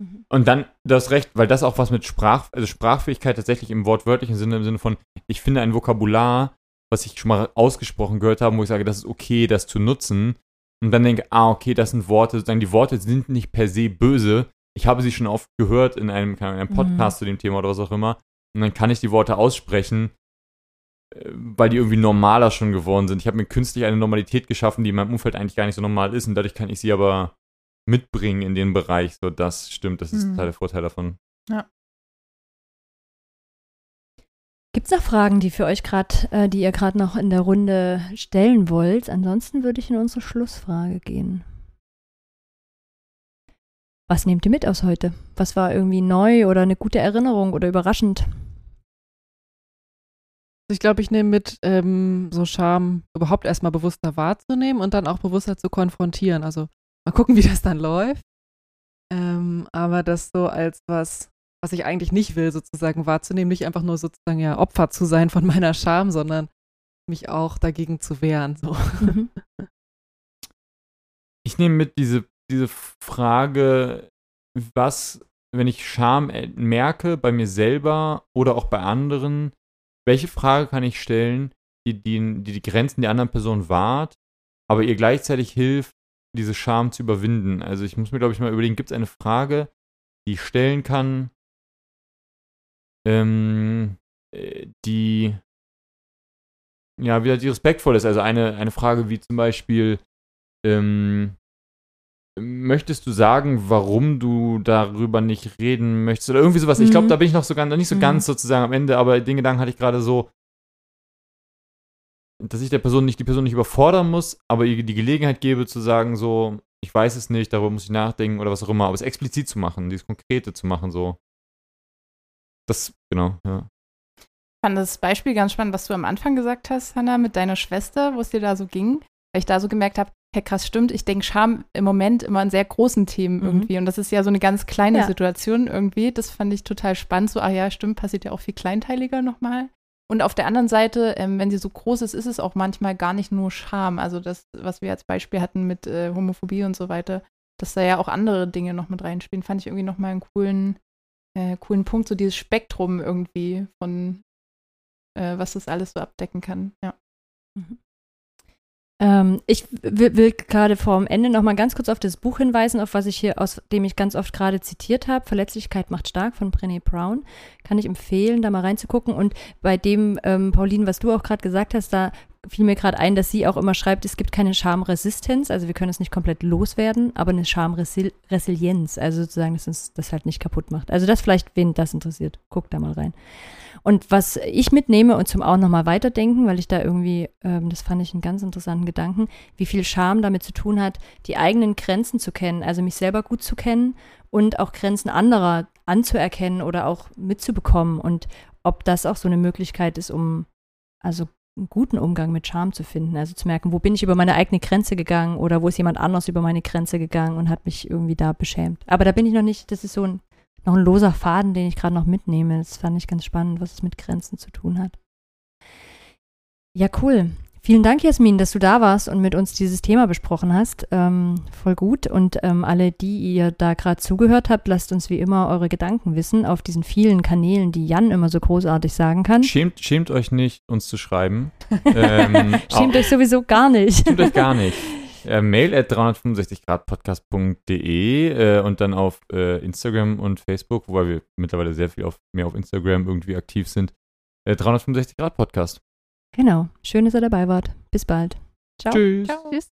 Mhm. Und dann, du hast recht, weil das auch was mit Sprach, also Sprachfähigkeit tatsächlich im wortwörtlichen Sinne, im Sinne von, ich finde ein Vokabular, was ich schon mal ausgesprochen gehört habe, wo ich sage, das ist okay, das zu nutzen. Und dann denke, ah, okay, das sind Worte, sozusagen die Worte sind nicht per se böse. Ich habe sie schon oft gehört in einem, in einem Podcast Mhm. zu dem Thema oder was auch immer. Und dann kann ich die Worte aussprechen, äh, weil die irgendwie normaler schon geworden sind. Ich habe mir künstlich eine Normalität geschaffen, die in meinem Umfeld eigentlich gar nicht so normal ist. Und dadurch kann ich sie aber mitbringen in den Bereich. So, das stimmt, das ist Mhm. total der Vorteil davon. Gibt es noch Fragen, die für euch gerade, äh, die ihr gerade noch in der Runde stellen wollt? Ansonsten würde ich in unsere Schlussfrage gehen. Was nehmt ihr mit aus heute? Was war irgendwie neu oder eine gute Erinnerung oder überraschend? Also Ich glaube, ich nehme mit, ähm, so Scham überhaupt erstmal bewusster wahrzunehmen und dann auch bewusster zu konfrontieren. Also mal gucken, wie das dann läuft. Ähm, aber das so als was, was ich eigentlich nicht will, sozusagen wahrzunehmen, nicht einfach nur sozusagen ja Opfer zu sein von meiner Scham, sondern mich auch dagegen zu wehren. So. Mhm. Ich nehme mit diese, diese Frage, was, wenn ich Scham äh, merke bei mir selber oder auch bei anderen, welche Frage kann ich stellen, die die, die, die Grenzen der anderen Person wahrt, aber ihr gleichzeitig hilft, diese Scham zu überwinden. Also ich muss mir, glaube ich, mal überlegen, gibt es eine Frage, die ich stellen kann, ähm, äh, die ja, wieder die respektvoll ist. Also eine, eine Frage wie zum Beispiel, ähm, möchtest du sagen, warum du darüber nicht reden möchtest? Oder irgendwie sowas. Ich glaube, Mhm. da bin ich noch so ganz, nicht so Mhm. ganz sozusagen am Ende, aber den Gedanken hatte ich gerade so, dass ich der Person nicht, die Person nicht überfordern muss, aber ihr die Gelegenheit gebe zu sagen, so, ich weiß es nicht, darüber muss ich nachdenken oder was auch immer, aber es explizit zu machen, dieses Konkrete zu machen, so. Das, genau, ja. Ich fand das Beispiel ganz spannend, was du am Anfang gesagt hast, Hannah, mit deiner Schwester, wo es dir da so ging, weil ich da so gemerkt habe, hey krass, stimmt, ich denke Scham im Moment immer an sehr großen Themen Mhm. irgendwie und das ist ja so eine ganz kleine Ja. Situation irgendwie, das fand ich total spannend, so, ah ja, stimmt, passiert ja auch viel kleinteiliger nochmal. Und auf der anderen Seite, ähm, wenn sie so groß ist, ist es auch manchmal gar nicht nur Scham, also das, was wir als Beispiel hatten mit äh, Homophobie und so weiter, dass da ja auch andere Dinge noch mit reinspielen, fand ich irgendwie nochmal einen coolen, äh, coolen Punkt, so dieses Spektrum irgendwie von äh, was das alles so abdecken kann. Ja. Ähm, ich will, will gerade vorm Ende noch mal ganz kurz auf das Buch hinweisen, auf was ich hier, aus dem ich ganz oft gerade zitiert habe. Verletzlichkeit macht stark von Brené Brown. Kann ich empfehlen, da mal reinzugucken. Und bei dem, ähm, Pauline, was du auch gerade gesagt hast, da fiel mir gerade ein, dass sie auch immer schreibt, es gibt keine Schamresistenz, also wir können es nicht komplett loswerden, aber eine Schamresilienz, also sozusagen, dass uns das halt nicht kaputt macht. Also das vielleicht, wen das interessiert, guckt da mal rein. Und was ich mitnehme und zum auch nochmal weiterdenken, weil ich da irgendwie, ähm, das fand ich einen ganz interessanten Gedanken, wie viel Scham damit zu tun hat, die eigenen Grenzen zu kennen, also mich selber gut zu kennen und auch Grenzen anderer anzuerkennen oder auch mitzubekommen und ob das auch so eine Möglichkeit ist, um also einen guten Umgang mit Scham zu finden. Also zu merken, wo bin ich über meine eigene Grenze gegangen oder wo ist jemand anders über meine Grenze gegangen und hat mich irgendwie da beschämt. Aber da bin ich noch nicht, das ist so ein, noch ein loser Faden, den ich gerade noch mitnehme. Das fand ich ganz spannend, was es mit Grenzen zu tun hat. Ja, cool. Vielen Dank, Jasmin, dass du da warst und mit uns dieses Thema besprochen hast. Ähm, voll gut. Und ähm, alle, die ihr da gerade zugehört habt, lasst uns wie immer eure Gedanken wissen auf diesen vielen Kanälen, die Jan immer so großartig sagen kann. Schämt, schämt euch nicht, uns zu schreiben. ähm, Schämt euch sowieso gar nicht. Schämt euch gar nicht. Äh, mail at 365gradpodcast.de äh, und dann auf äh, Instagram und Facebook, wobei wir mittlerweile sehr viel auf, mehr auf Instagram irgendwie aktiv sind. Äh, 365 Grad Podcast. Genau. Schön, dass ihr dabei wart. Bis bald. Ciao. Tschüss. Ciao. Tschüss.